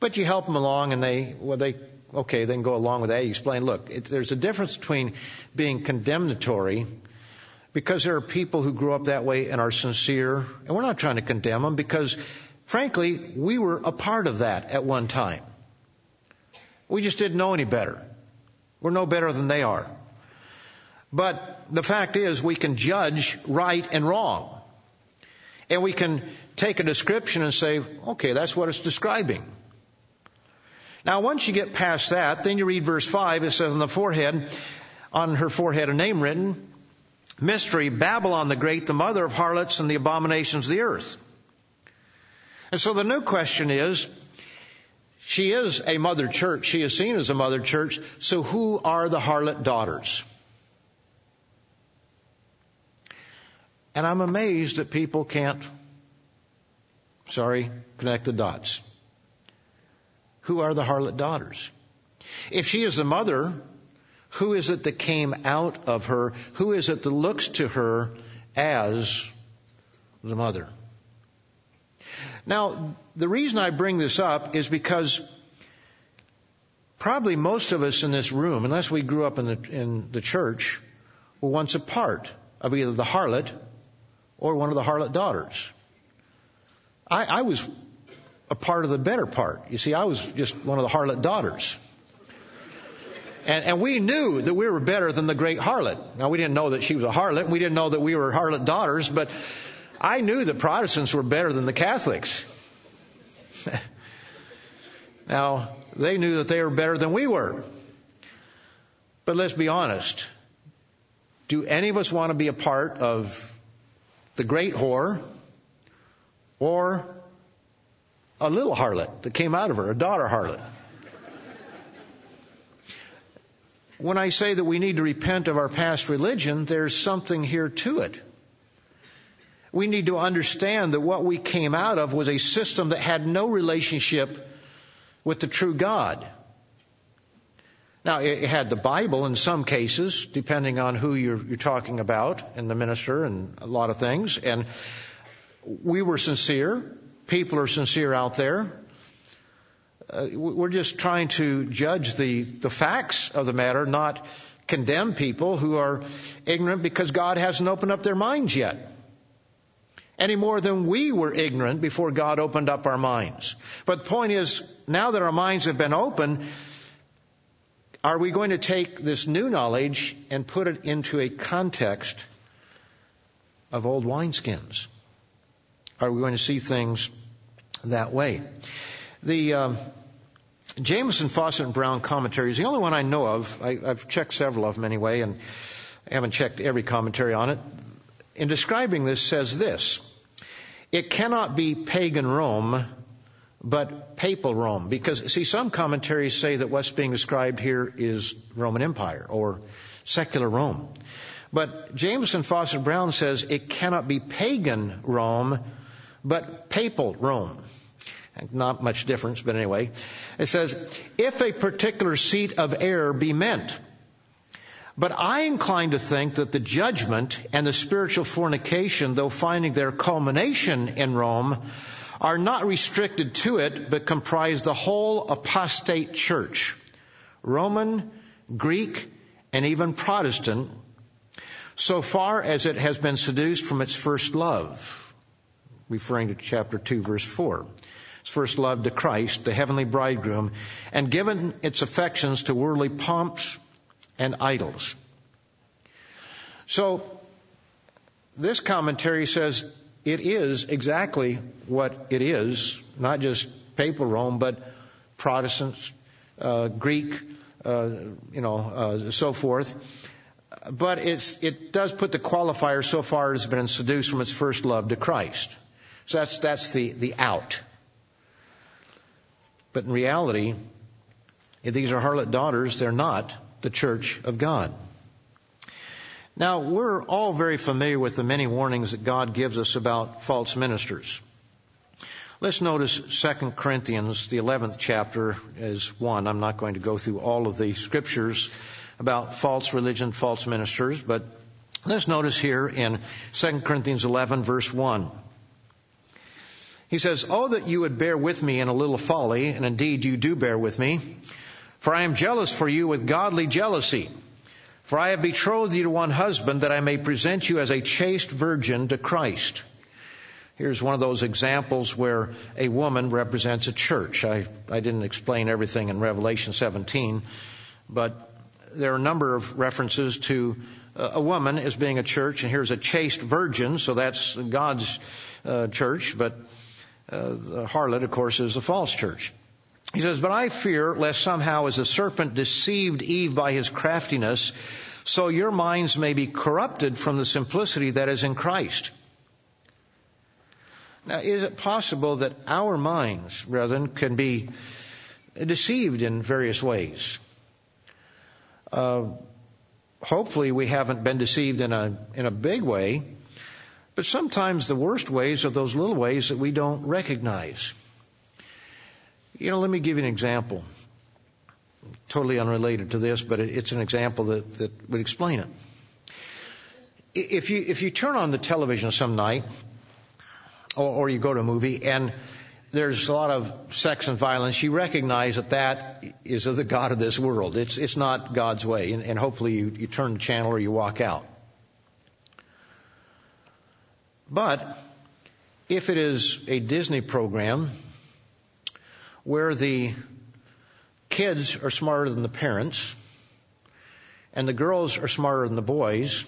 But you help them along and they, well, they, okay, they go along with that. You explain, look, it, there's a difference between being condemnatory because there are people who grew up that way and are sincere, and we're not trying to condemn them because, frankly, we were a part of that at one time. We just didn't know any better. We're no better than they are. But the fact is, we can judge right and wrong. And we can take a description and say, okay, that's what it's describing. Now, once you get past that, then you read verse 5. It says on the forehead, on her forehead, a name written, Mystery, Babylon the Great, the mother of harlots and the abominations of the earth. And so the new question is, she is a mother church. She is seen as a mother church. So who are the harlot daughters? And I'm amazed that people can't, sorry, connect the dots. Who are the harlot daughters? If she is the mother, who is it that came out of her? Who is it that looks to her as the mother? Now, the reason I bring this up is because probably most of us in this room, unless we grew up in the, in the church, were once a part of either the harlot or one of the harlot daughters. I, I was a part of the better part. You see, I was just one of the harlot daughters. And, and, we knew that we were better than the great harlot. Now, we didn't know that she was a harlot. We didn't know that we were harlot daughters, but I knew the Protestants were better than the Catholics. now, they knew that they were better than we were. But let's be honest. Do any of us want to be a part of the great whore or a little harlot that came out of her, a daughter harlot? When I say that we need to repent of our past religion, there's something here to it we need to understand that what we came out of was a system that had no relationship with the true God. Now, it had the Bible in some cases, depending on who you're, you're, talking about and the minister and a lot of things. And we were sincere. People are sincere out there. Uh, we're just trying to judge the, the facts of the matter, not condemn people who are ignorant because God hasn't opened up their minds yet any more than we were ignorant before God opened up our minds. But the point is, now that our minds have been opened, are we going to take this new knowledge and put it into a context of old wineskins? Are we going to see things that way? The uh, Jamieson, Fausset, and Brown commentary is the only one I know of. I, I've checked several of them anyway, and I haven't checked every commentary on it in describing this says this. It cannot be pagan Rome, but papal Rome. Because, see, some commentaries say that what's being described here is Roman Empire or secular Rome. But Jamieson Fausset Brown says it cannot be pagan Rome, but papal Rome. Not much difference, but anyway. It says, if a particular seat of error be meant, but I incline to think that the judgment and the spiritual fornication, though finding their culmination in Rome, are not restricted to it, but comprise the whole apostate church. Roman, Greek, and even Protestant, so far as it has been seduced from its first love. Referring to chapter 2 verse 4. Its first love to Christ, the heavenly bridegroom, and given its affections to worldly pomps, and idols. So, this commentary says it is exactly what it is, not just papal Rome, but Protestants, uh, Greek, uh, you know, uh, so forth. But it does put the qualifier so far as been seduced from its first love to Christ. So that's, that's the, the out. But in reality, if these are harlot daughters, they're not the church of God. Now, we're all very familiar with the many warnings that God gives us about false ministers. Let's notice 2 Corinthians, the 11th chapter, as one. I'm not going to go through all of the scriptures about false religion, false ministers, but let's notice here in 2 Corinthians 11, verse 1. He says, Oh, that you would bear with me in a little folly, and indeed you do bear with me. For I am jealous for you with godly jealousy. For I have betrothed you to one husband that I may present you as a chaste virgin to Christ. Here's one of those examples where a woman represents a church. I, I didn't explain everything in Revelation 17, but there are a number of references to a woman as being a church, and here's a chaste virgin, so that's God's uh, church, but uh, the harlot, of course, is the false church. He says, But I fear lest somehow as the serpent deceived Eve by his craftiness, so your minds may be corrupted from the simplicity that is in Christ. Now, is it possible that our minds, brethren, can be deceived in various ways? Uh, hopefully we haven't been deceived in a, in a big way, but sometimes the worst ways are those little ways that we don't recognize. You know, let me give you an example. Totally unrelated to this, but it's an example that, that would explain it. If you, if you turn on the television some night, or, or you go to a movie and there's a lot of sex and violence, you recognize that that is of the God of this world. It's, it's not God's way. And, and hopefully you, you turn the channel or you walk out. But if it is a Disney program where the kids are smarter than the parents and the girls are smarter than the boys,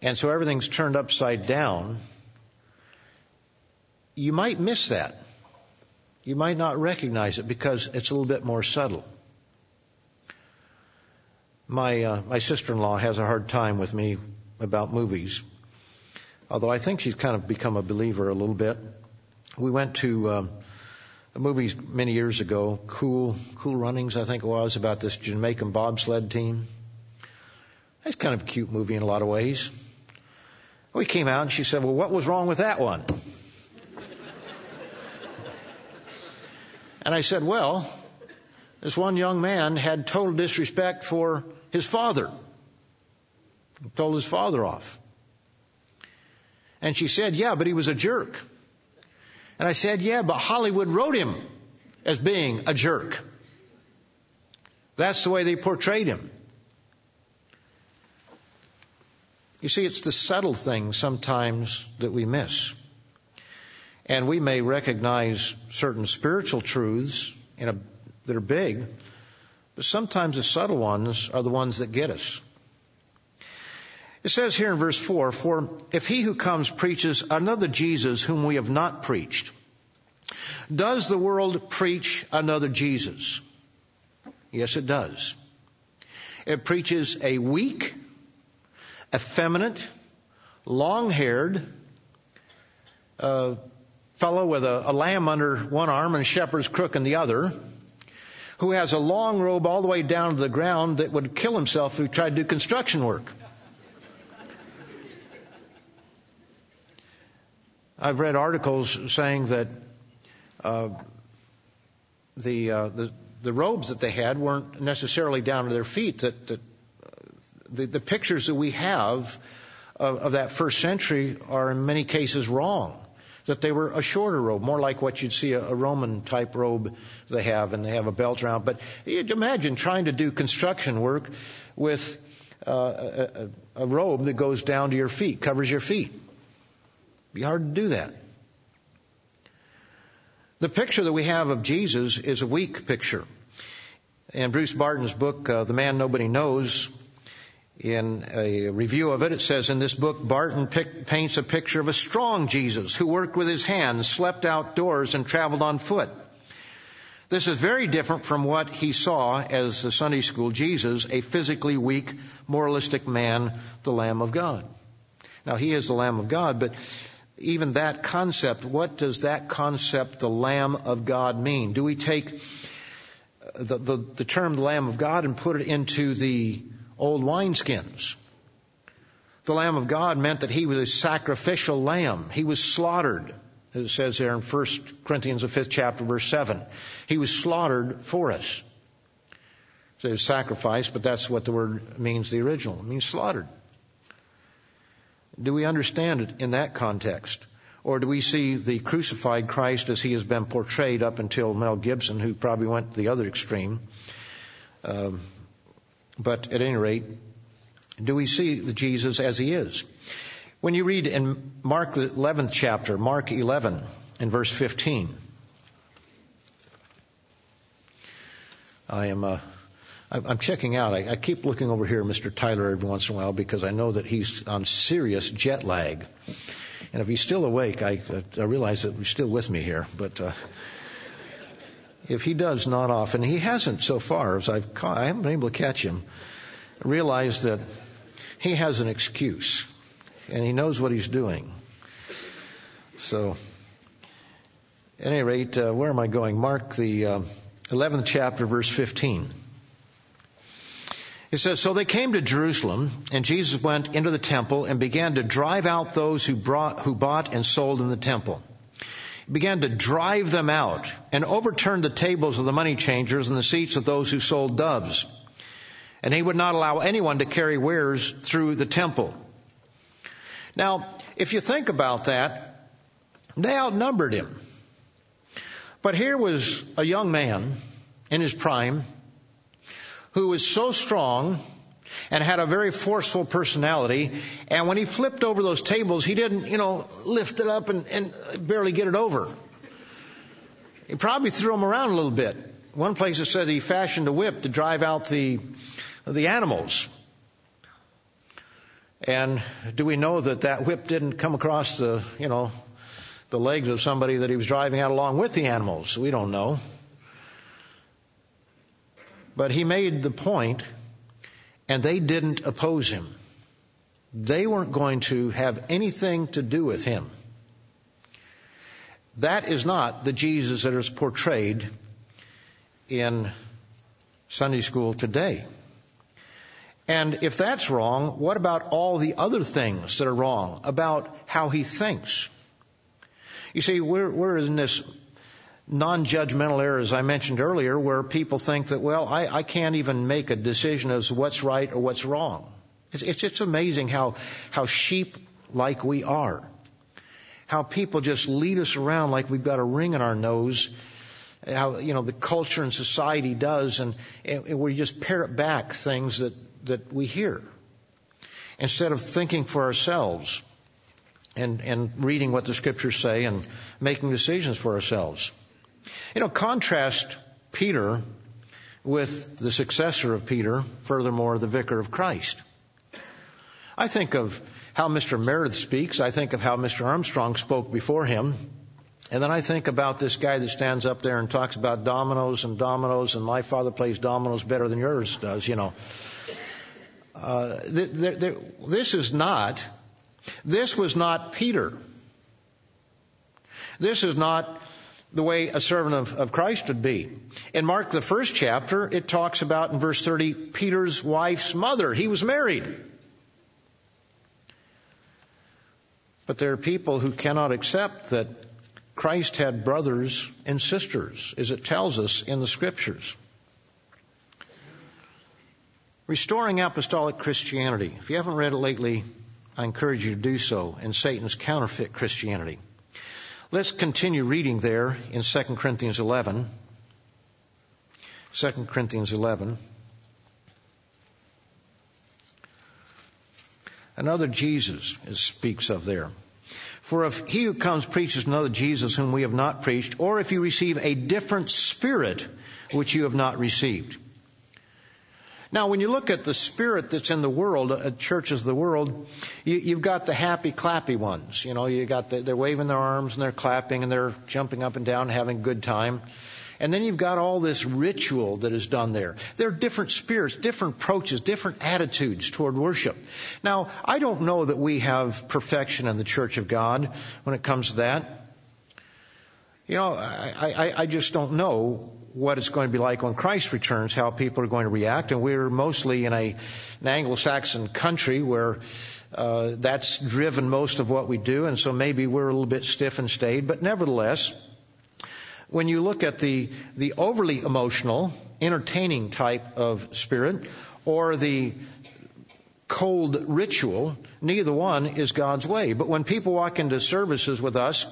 and so everything's turned upside down, you might miss that. You might not recognize it because it's a little bit more subtle. My uh, my sister-in-law has a hard time with me about movies, although I think she's kind of become a believer a little bit. We went to um, a movie many years ago, Cool Cool Runnings, I think it was, about this Jamaican bobsled team. That's kind of a cute movie in a lot of ways. We came out and she said, "Well, what was wrong with that one?" And I said, well, this one young man had total disrespect for his father. He told his father off. And she said, yeah, but he was a jerk. And I said, yeah, but Hollywood wrote him as being a jerk. That's the way they portrayed him. You see, it's the subtle things sometimes that we miss. And we may recognize certain spiritual truths a, that are big, but sometimes the subtle ones are the ones that get us. It says here in verse 4, For if he who comes preaches another Jesus whom we have not preached, does the world preach another Jesus? Yes, it does. It preaches a weak, effeminate, long haired, uh, fellow with a, a lamb under one arm and a shepherd's crook in the other, who has a long robe all the way down to the ground that would kill himself if he tried to do construction work. I've read articles saying that uh, the, uh, the the robes that they had weren't necessarily down to their feet. That, uh, the, the pictures that we have of, of that first century are in many cases wrong that they were a shorter robe, more like what you'd see a, a Roman type robe they have, and they have a belt around. But imagine trying to do construction work with a robe that goes down to your feet, covers your feet. Be hard to do that. The picture that we have of Jesus is a weak picture. In Bruce Barton's book, uh, The Man Nobody Knows, in a review of it, it says in this book, Barton pic- paints a picture of a strong Jesus who worked with his hands, slept outdoors, and traveled on foot. This is very different from what he saw as the Sunday school Jesus, a physically weak, moralistic man, the Lamb of God. Now, he is the Lamb of God, but even that concept, what does that concept, the Lamb of God, mean? Do we take uh, the, the, the term the Lamb of God and put it into the old wineskins. The Lamb of God meant that he was a sacrificial lamb. He was slaughtered, as it says there in 1 Corinthians, the fifth chapter, verse 7. He was slaughtered for us. So it was sacrifice, but that's what the word means, the original. It means slaughtered. Do we understand it in that context? Or do we see the crucified Christ as he has been portrayed up until Mel Gibson, who probably went to the other extreme? Um, but at any rate, do we see the Jesus as he is? When you read in Mark the 11th chapter, Mark 11 and verse 15, I am, uh, I'm checking out. I, I keep looking over here, Mr. Tyler, every once in a while because I know that he's on serious jet lag. And if he's still awake, I, I realize that he's still with me here. But uh, if he does not off, and he hasn't so far, as I've caught, I haven't been able to catch him, realize that he has an excuse, and he knows what he's doing. So, at any rate, uh, where am I going? Mark the uh, 11th chapter, verse 15. It says, So they came to Jerusalem, and Jesus went into the temple and began to drive out those who, brought, who bought and sold in the temple. He began to drive them out and overturned the tables of the money changers and the seats of those who sold doves. And he would not allow anyone to carry wares through the temple. Now, if you think about that, they outnumbered him. But here was a young man in his prime who was so strong and had a very forceful personality. And when he flipped over those tables, he didn't, you know, lift it up and, and barely get it over. He probably threw them around a little bit. One place it said he fashioned a whip to drive out the, the animals. And do we know that that whip didn't come across the, you know, the legs of somebody that he was driving out along with the animals? We don't know. But he made the point, and they didn't oppose him. They weren't going to have anything to do with him. That is not the Jesus that is portrayed in Sunday school today. And if that's wrong, what about all the other things that are wrong about how he thinks? You see, we're, we're in this non-judgmental era, as I mentioned earlier, where people think that, well, I, I can't even make a decision as to what's right or what's wrong. It's, it's, it's amazing how, how sheep-like we are. How people just lead us around like we've got a ring in our nose. How, you know, the culture and society does, and, and we just parrot back things that, that we hear. Instead of thinking for ourselves and, and reading what the scriptures say and making decisions for ourselves. You know, contrast Peter with the successor of Peter, furthermore, the vicar of Christ. I think of how Mr. Meredith speaks. I think of how Mr. Armstrong spoke before him. And then I think about this guy that stands up there and talks about dominoes and dominoes, and my father plays dominoes better than yours does, you know. Uh, th- th- th- this is not, this was not Peter. This is not the way a servant of, of Christ would be. In Mark, the first chapter, it talks about in verse 30, Peter's wife's mother. He was married. But there are people who cannot accept that Christ had brothers and sisters, as it tells us in the scriptures. Restoring Apostolic Christianity. If you haven't read it lately, I encourage you to do so in Satan's counterfeit Christianity. Let's continue reading there in 2 Corinthians 11. 2 Corinthians 11. Another Jesus is, speaks of there. For if he who comes preaches another Jesus whom we have not preached, or if you receive a different spirit which you have not received, now, when you look at the spirit that's in the world, uh, at churches of the world, you, have got the happy, clappy ones. You know, you got the, they're waving their arms and they're clapping and they're jumping up and down, having a good time. And then you've got all this ritual that is done there. There are different spirits, different approaches, different attitudes toward worship. Now, I don't know that we have perfection in the Church of God when it comes to that. You know, I, I, I just don't know what it's going to be like when Christ returns, how people are going to react. And we're mostly in a, an Anglo-Saxon country where uh, that's driven most of what we do, and so maybe we're a little bit stiff and staid. But nevertheless, when you look at the the overly emotional, entertaining type of spirit, or the cold ritual. Neither one is God's way. But when people walk into services with us,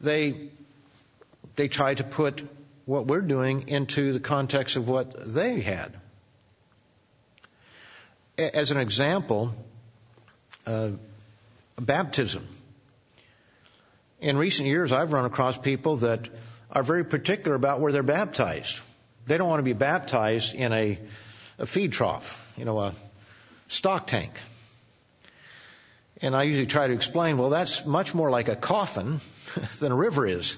they, they try to put what we're doing into the context of what they had. As an example, uh, baptism. In recent years, I've run across people that are very particular about where they're baptized. They don't want to be baptized in a, a feed trough, you know, a stock tank. And I usually try to explain, well, that's much more like a coffin than a river is.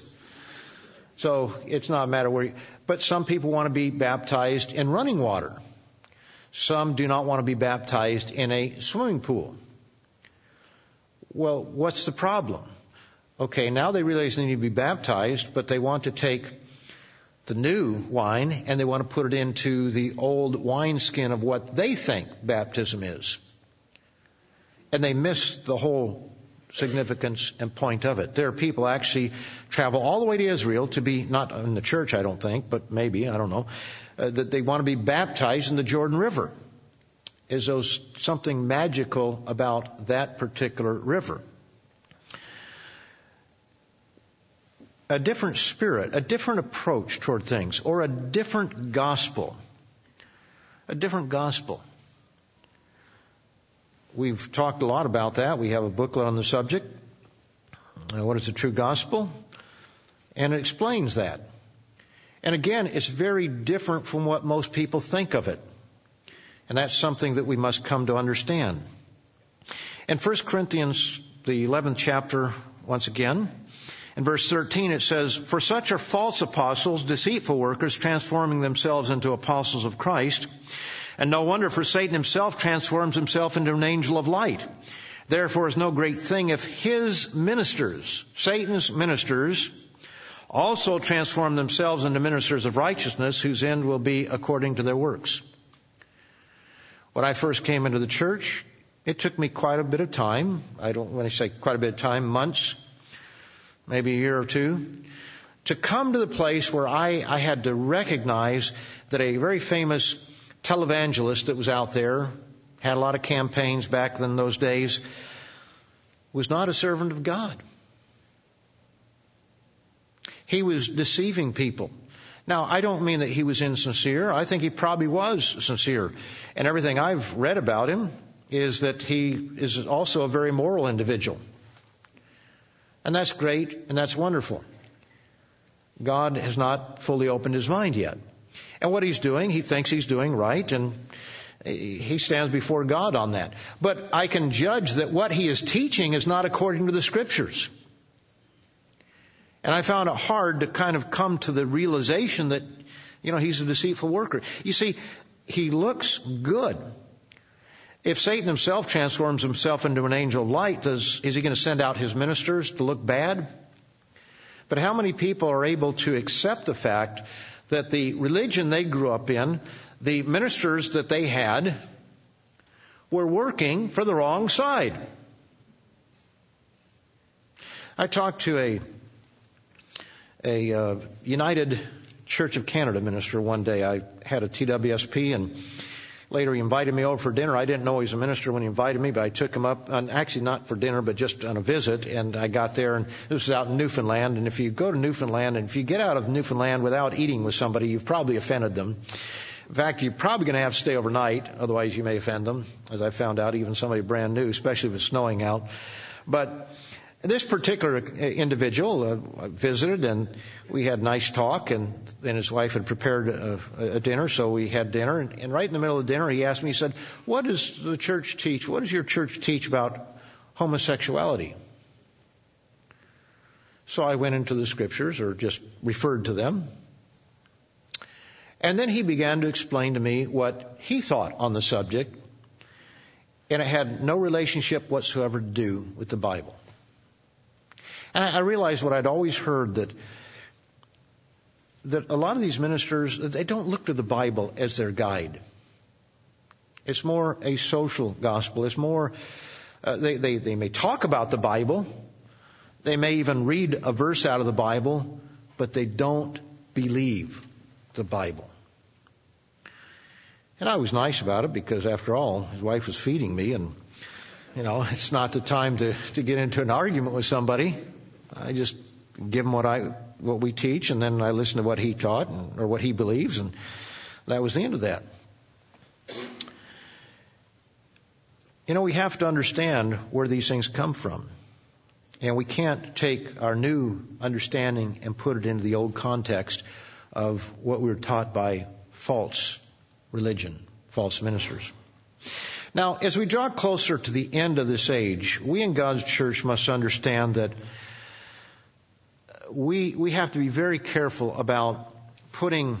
So it's not a matter where, you, but some people want to be baptized in running water. Some do not want to be baptized in a swimming pool. Well, what's the problem? Okay, now they realize they need to be baptized, but they want to take the new wine and they want to put it into the old wineskin of what they think baptism is. And they miss the whole significance and point of it. There are people actually travel all the way to Israel to be, not in the church, I don't think, but maybe, I don't know, uh, that they want to be baptized in the Jordan River. Is there something magical about that particular river? a different spirit, a different approach toward things, or a different gospel. A different gospel. We've talked a lot about that. We have a booklet on the subject. Uh, what is the true gospel? And it explains that. And again, it's very different from what most people think of it. And that's something that we must come to understand. In 1 Corinthians, the 11th chapter, once again, in verse 13 it says, For such are false apostles, deceitful workers, transforming themselves into apostles of Christ. And no wonder, for Satan himself transforms himself into an angel of light. Therefore is no great thing if his ministers, Satan's ministers, also transform themselves into ministers of righteousness, whose end will be according to their works. When I first came into the church, it took me quite a bit of time. I don't, when I say quite a bit of time, months, maybe a year or two, to come to the place where I, I had to recognize that a very famous televangelist that was out there, had a lot of campaigns back in those days, was not a servant of God. He was deceiving people. Now, I don't mean that he was insincere. I think he probably was sincere. And everything I've read about him is that he is also a very moral individual. And that's great and that's wonderful. God has not fully opened his mind yet. And what he's doing, he thinks he's doing right and he stands before God on that. But I can judge that what he is teaching is not according to the scriptures. And I found it hard to kind of come to the realization that, you know, he's a deceitful worker. You see, he looks good. If Satan himself transforms himself into an angel of light, does, is he going to send out his ministers to look bad? But how many people are able to accept the fact that the religion they grew up in, the ministers that they had, were working for the wrong side? I talked to a a uh, United Church of Canada minister one day. I had a TWSP and Later, he invited me over for dinner. I didn't know he was a minister when he invited me, but I took him up, on, actually not for dinner, but just on a visit. And I got there, and this was out in Newfoundland. And if you go to Newfoundland, and if you get out of Newfoundland without eating with somebody, you've probably offended them. In fact, you're probably going to have to stay overnight, otherwise you may offend them, as I found out, even somebody brand new, especially if it's snowing out. But this particular individual uh, visited and we had a nice talk and then his wife had prepared a, a dinner so we had dinner. And, and, right in the middle of dinner he asked me he said what does the church teach? What does your church teach about homosexuality? So i went into the scriptures or just referred to them. And then he began to explain to me what he thought on the subject and it had no relationship whatsoever to do with the bible and I, realized what I'd always heard that that a lot of these ministers they don't look to the Bible as their guide. It's more a social gospel. It's more uh, they, they they may talk about the Bible, they may even read a verse out of the Bible, but they don't believe the Bible. And I was nice about it because after all, his wife was feeding me and, you know, it's not the time to, to get into an argument with somebody. I just give him what I, what we teach and then I listen to what he taught and, or what he believes and that was the end of that. You know, we have to understand where these things come from. And we can't take our new understanding and put it into the old context of what we were taught by false religion, false ministers. Now, as we draw closer to the end of this age, we in God's church must understand that we, we have to be very careful about putting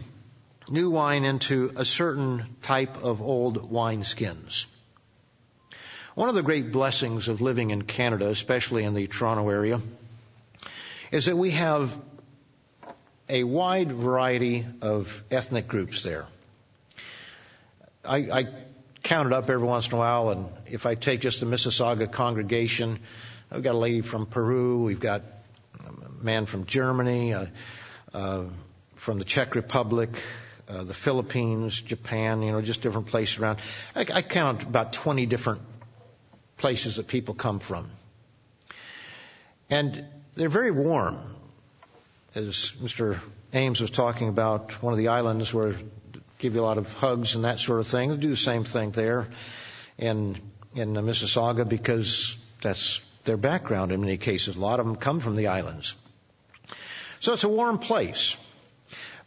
new wine into a certain type of old wine skins. One of the great blessings of living in Canada, especially in the Toronto area, is that we have a wide variety of ethnic groups there. I, I count it up every once in a while, and if I take just the Mississauga congregation, I've got a lady from Peru, we've got man from Germany, from the Czech Republic, uh, the Philippines, Japan, you know, just different places around. I, I count about 20 different places that people come from. And they're very warm. As Mr. Ames was talking about, one of the islands where give you a lot of hugs and that sort of thing. They do the same thing there in in Mississauga because that's their background in many cases. A lot of them come from the islands. So it's a warm place.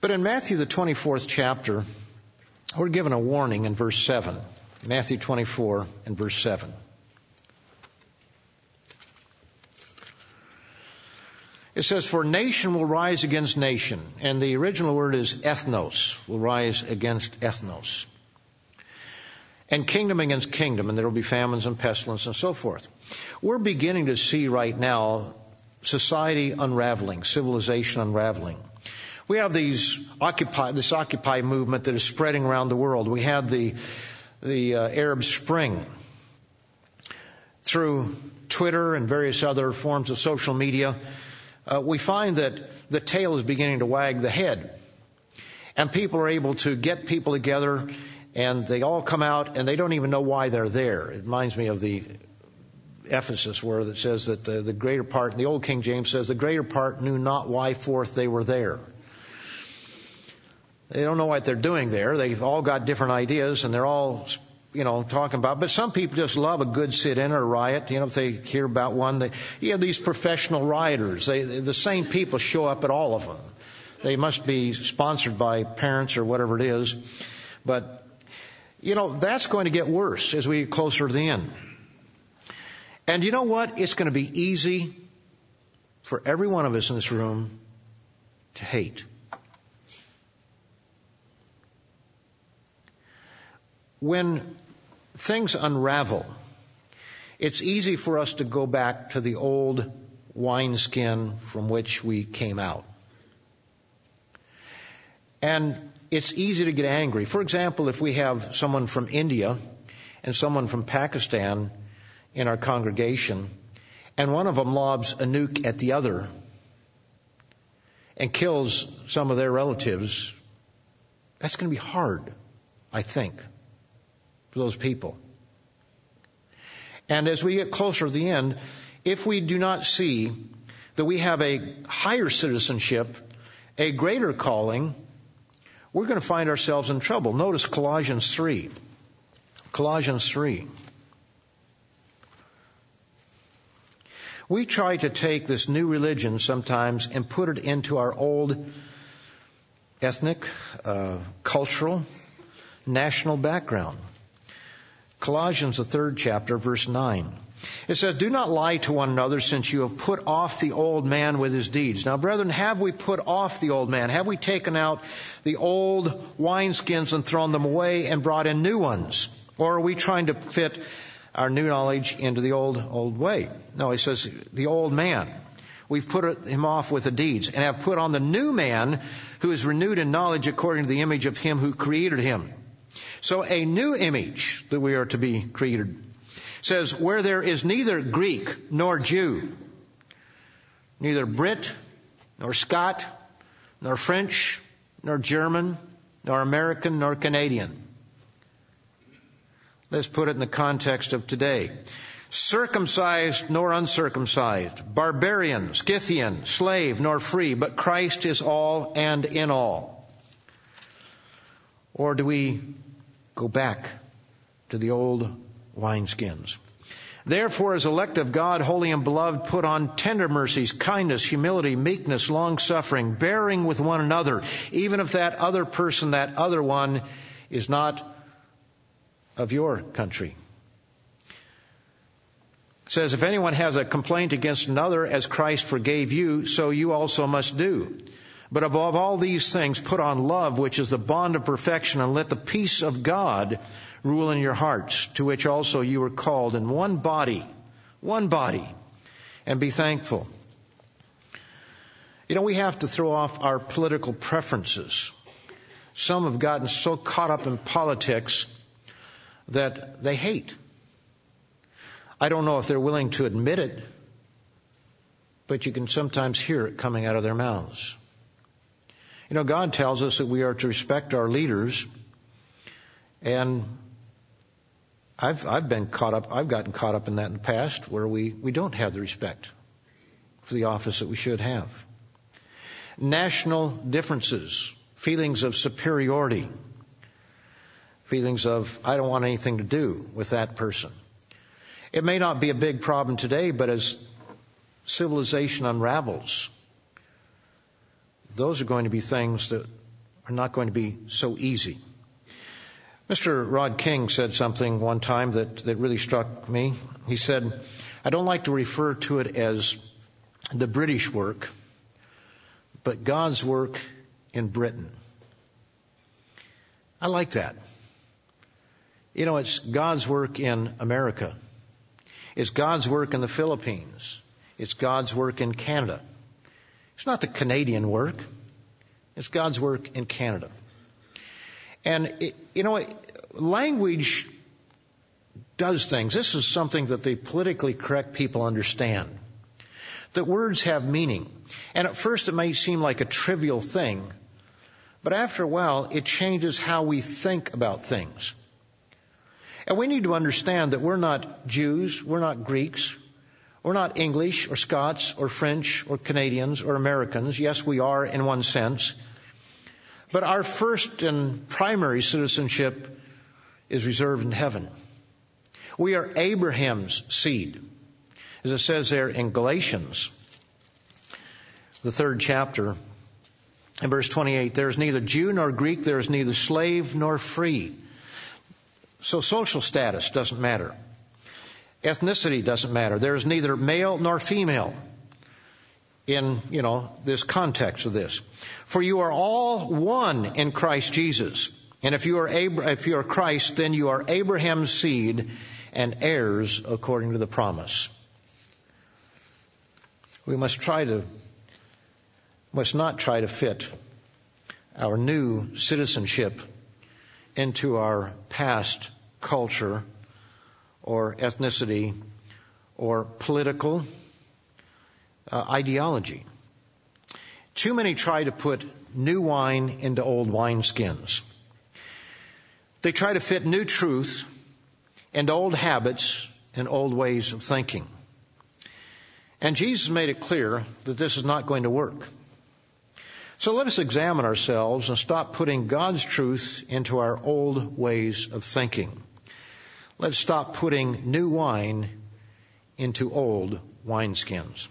But in Matthew the 24th chapter, we're given a warning in verse 7. Matthew 24 and verse 7. It says, For nation will rise against nation. And the original word is ethnos, will rise against ethnos. And kingdom against kingdom, and there will be famines and pestilence and so forth. We're beginning to see right now society unraveling, civilization unraveling. We have these occupy, this occupy movement that is spreading around the world. We had the, the uh, Arab Spring through Twitter and various other forms of social media uh, we find that the tail is beginning to wag the head. And people are able to get people together and they all come out and they don't even know why they're there. It reminds me of the Ephesus where it says that the, the greater part, the old King James says, the greater part knew not why forth they were there. They don't know what they're doing there. They've all got different ideas and they're all you know, talking about. But some people just love a good sit-in or riot. You know, if they hear about one, they, you have these professional rioters. They, the same people show up at all of them. They must be sponsored by parents or whatever it is. But, you know, that's going to get worse as we get closer to the end. And you know what? It's going to be easy for every one of us in this room to hate. when things unravel, it's easy for us to go back to the old wineskin from which we came out. And it's easy to get angry. For example, if we have someone from India and someone from Pakistan in our congregation, and one of them lobs a nuke at the other and kills some of their relatives, that's going to be hard, I think for those people. And as we get closer to the end, if we do not see that we have a higher citizenship, a greater calling, we're going to find ourselves in trouble. Notice Colossians 3. Colossians 3. We try to take this new religion sometimes and put it into our old ethnic, uh, cultural, national background. Colossians, the third chapter, verse 9. It says, Do not lie to one another since you have put off the old man with his deeds. Now, brethren, have we put off the old man? Have we taken out the old wineskins and thrown them away and brought in new ones? Or are we trying to fit our new knowledge into the old, old way? No, he says, the old man. We've put him off with the deeds and have put on the new man who is renewed in knowledge according to the image of him who created him. So a new image that we are to be created says, where there is neither Greek nor Jew, neither Brit nor Scot, nor French, nor German, nor American, nor Canadian. Let's put it in the context of today. Circumcised nor uncircumcised, barbarian, Scythian, slave nor free, but Christ is all and in all. Or do we go back to the old wineskins? Therefore, as elect of God, holy and beloved, put on tender mercies, kindness, humility, meekness, long suffering, bearing with one another, even if that other person, that other one, is not of your country. It says, if anyone has a complaint against another, as Christ forgave you, so you also must do. But above all these things, put on love, which is the bond of perfection, and let the peace of God rule in your hearts, to which also you were called in one body, one body, and be thankful. You know, we have to throw off our political preferences. Some have gotten so caught up in politics that they hate. I don't know if they're willing to admit it, but you can sometimes hear it coming out of their mouths. You know, God tells us that we are to respect our leaders, and I've, I've been caught up, I've gotten caught up in that in the past where we, we don't have the respect for the office that we should have. National differences, feelings of superiority, feelings of, I don't want anything to do with that person. It may not be a big problem today, but as civilization unravels, those are going to be things that are not going to be so easy. Mr. Rod King said something one time that, that really struck me. He said, I don't like to refer to it as the British work, but God's work in Britain. I like that. You know, it's God's work in America. It's God's work in the Philippines. It's God's work in Canada. It's not the Canadian work. It's God's work in Canada. And, you know, language does things. This is something that the politically correct people understand. That words have meaning. And at first it may seem like a trivial thing, but after a while it changes how we think about things. And we need to understand that we're not Jews, we're not Greeks, we're not English or Scots or French or Canadians or Americans. Yes, we are in one sense. But our first and primary citizenship is reserved in heaven. We are Abraham's seed. As it says there in Galatians, the third chapter, in verse 28, there is neither Jew nor Greek, there is neither slave nor free. So social status doesn't matter. Ethnicity doesn't matter. There is neither male nor female in, you know, this context of this. For you are all one in Christ Jesus. And if you are if you are Christ, then you are Abraham's seed and heirs according to the promise. We must try to must not try to fit our new citizenship into our past culture or ethnicity or political uh, ideology. Too many try to put new wine into old wineskins. They try to fit new truth into old habits and old ways of thinking. And Jesus made it clear that this is not going to work. So let us examine ourselves and stop putting God's truth into our old ways of thinking. Let's stop putting new wine into old wineskins.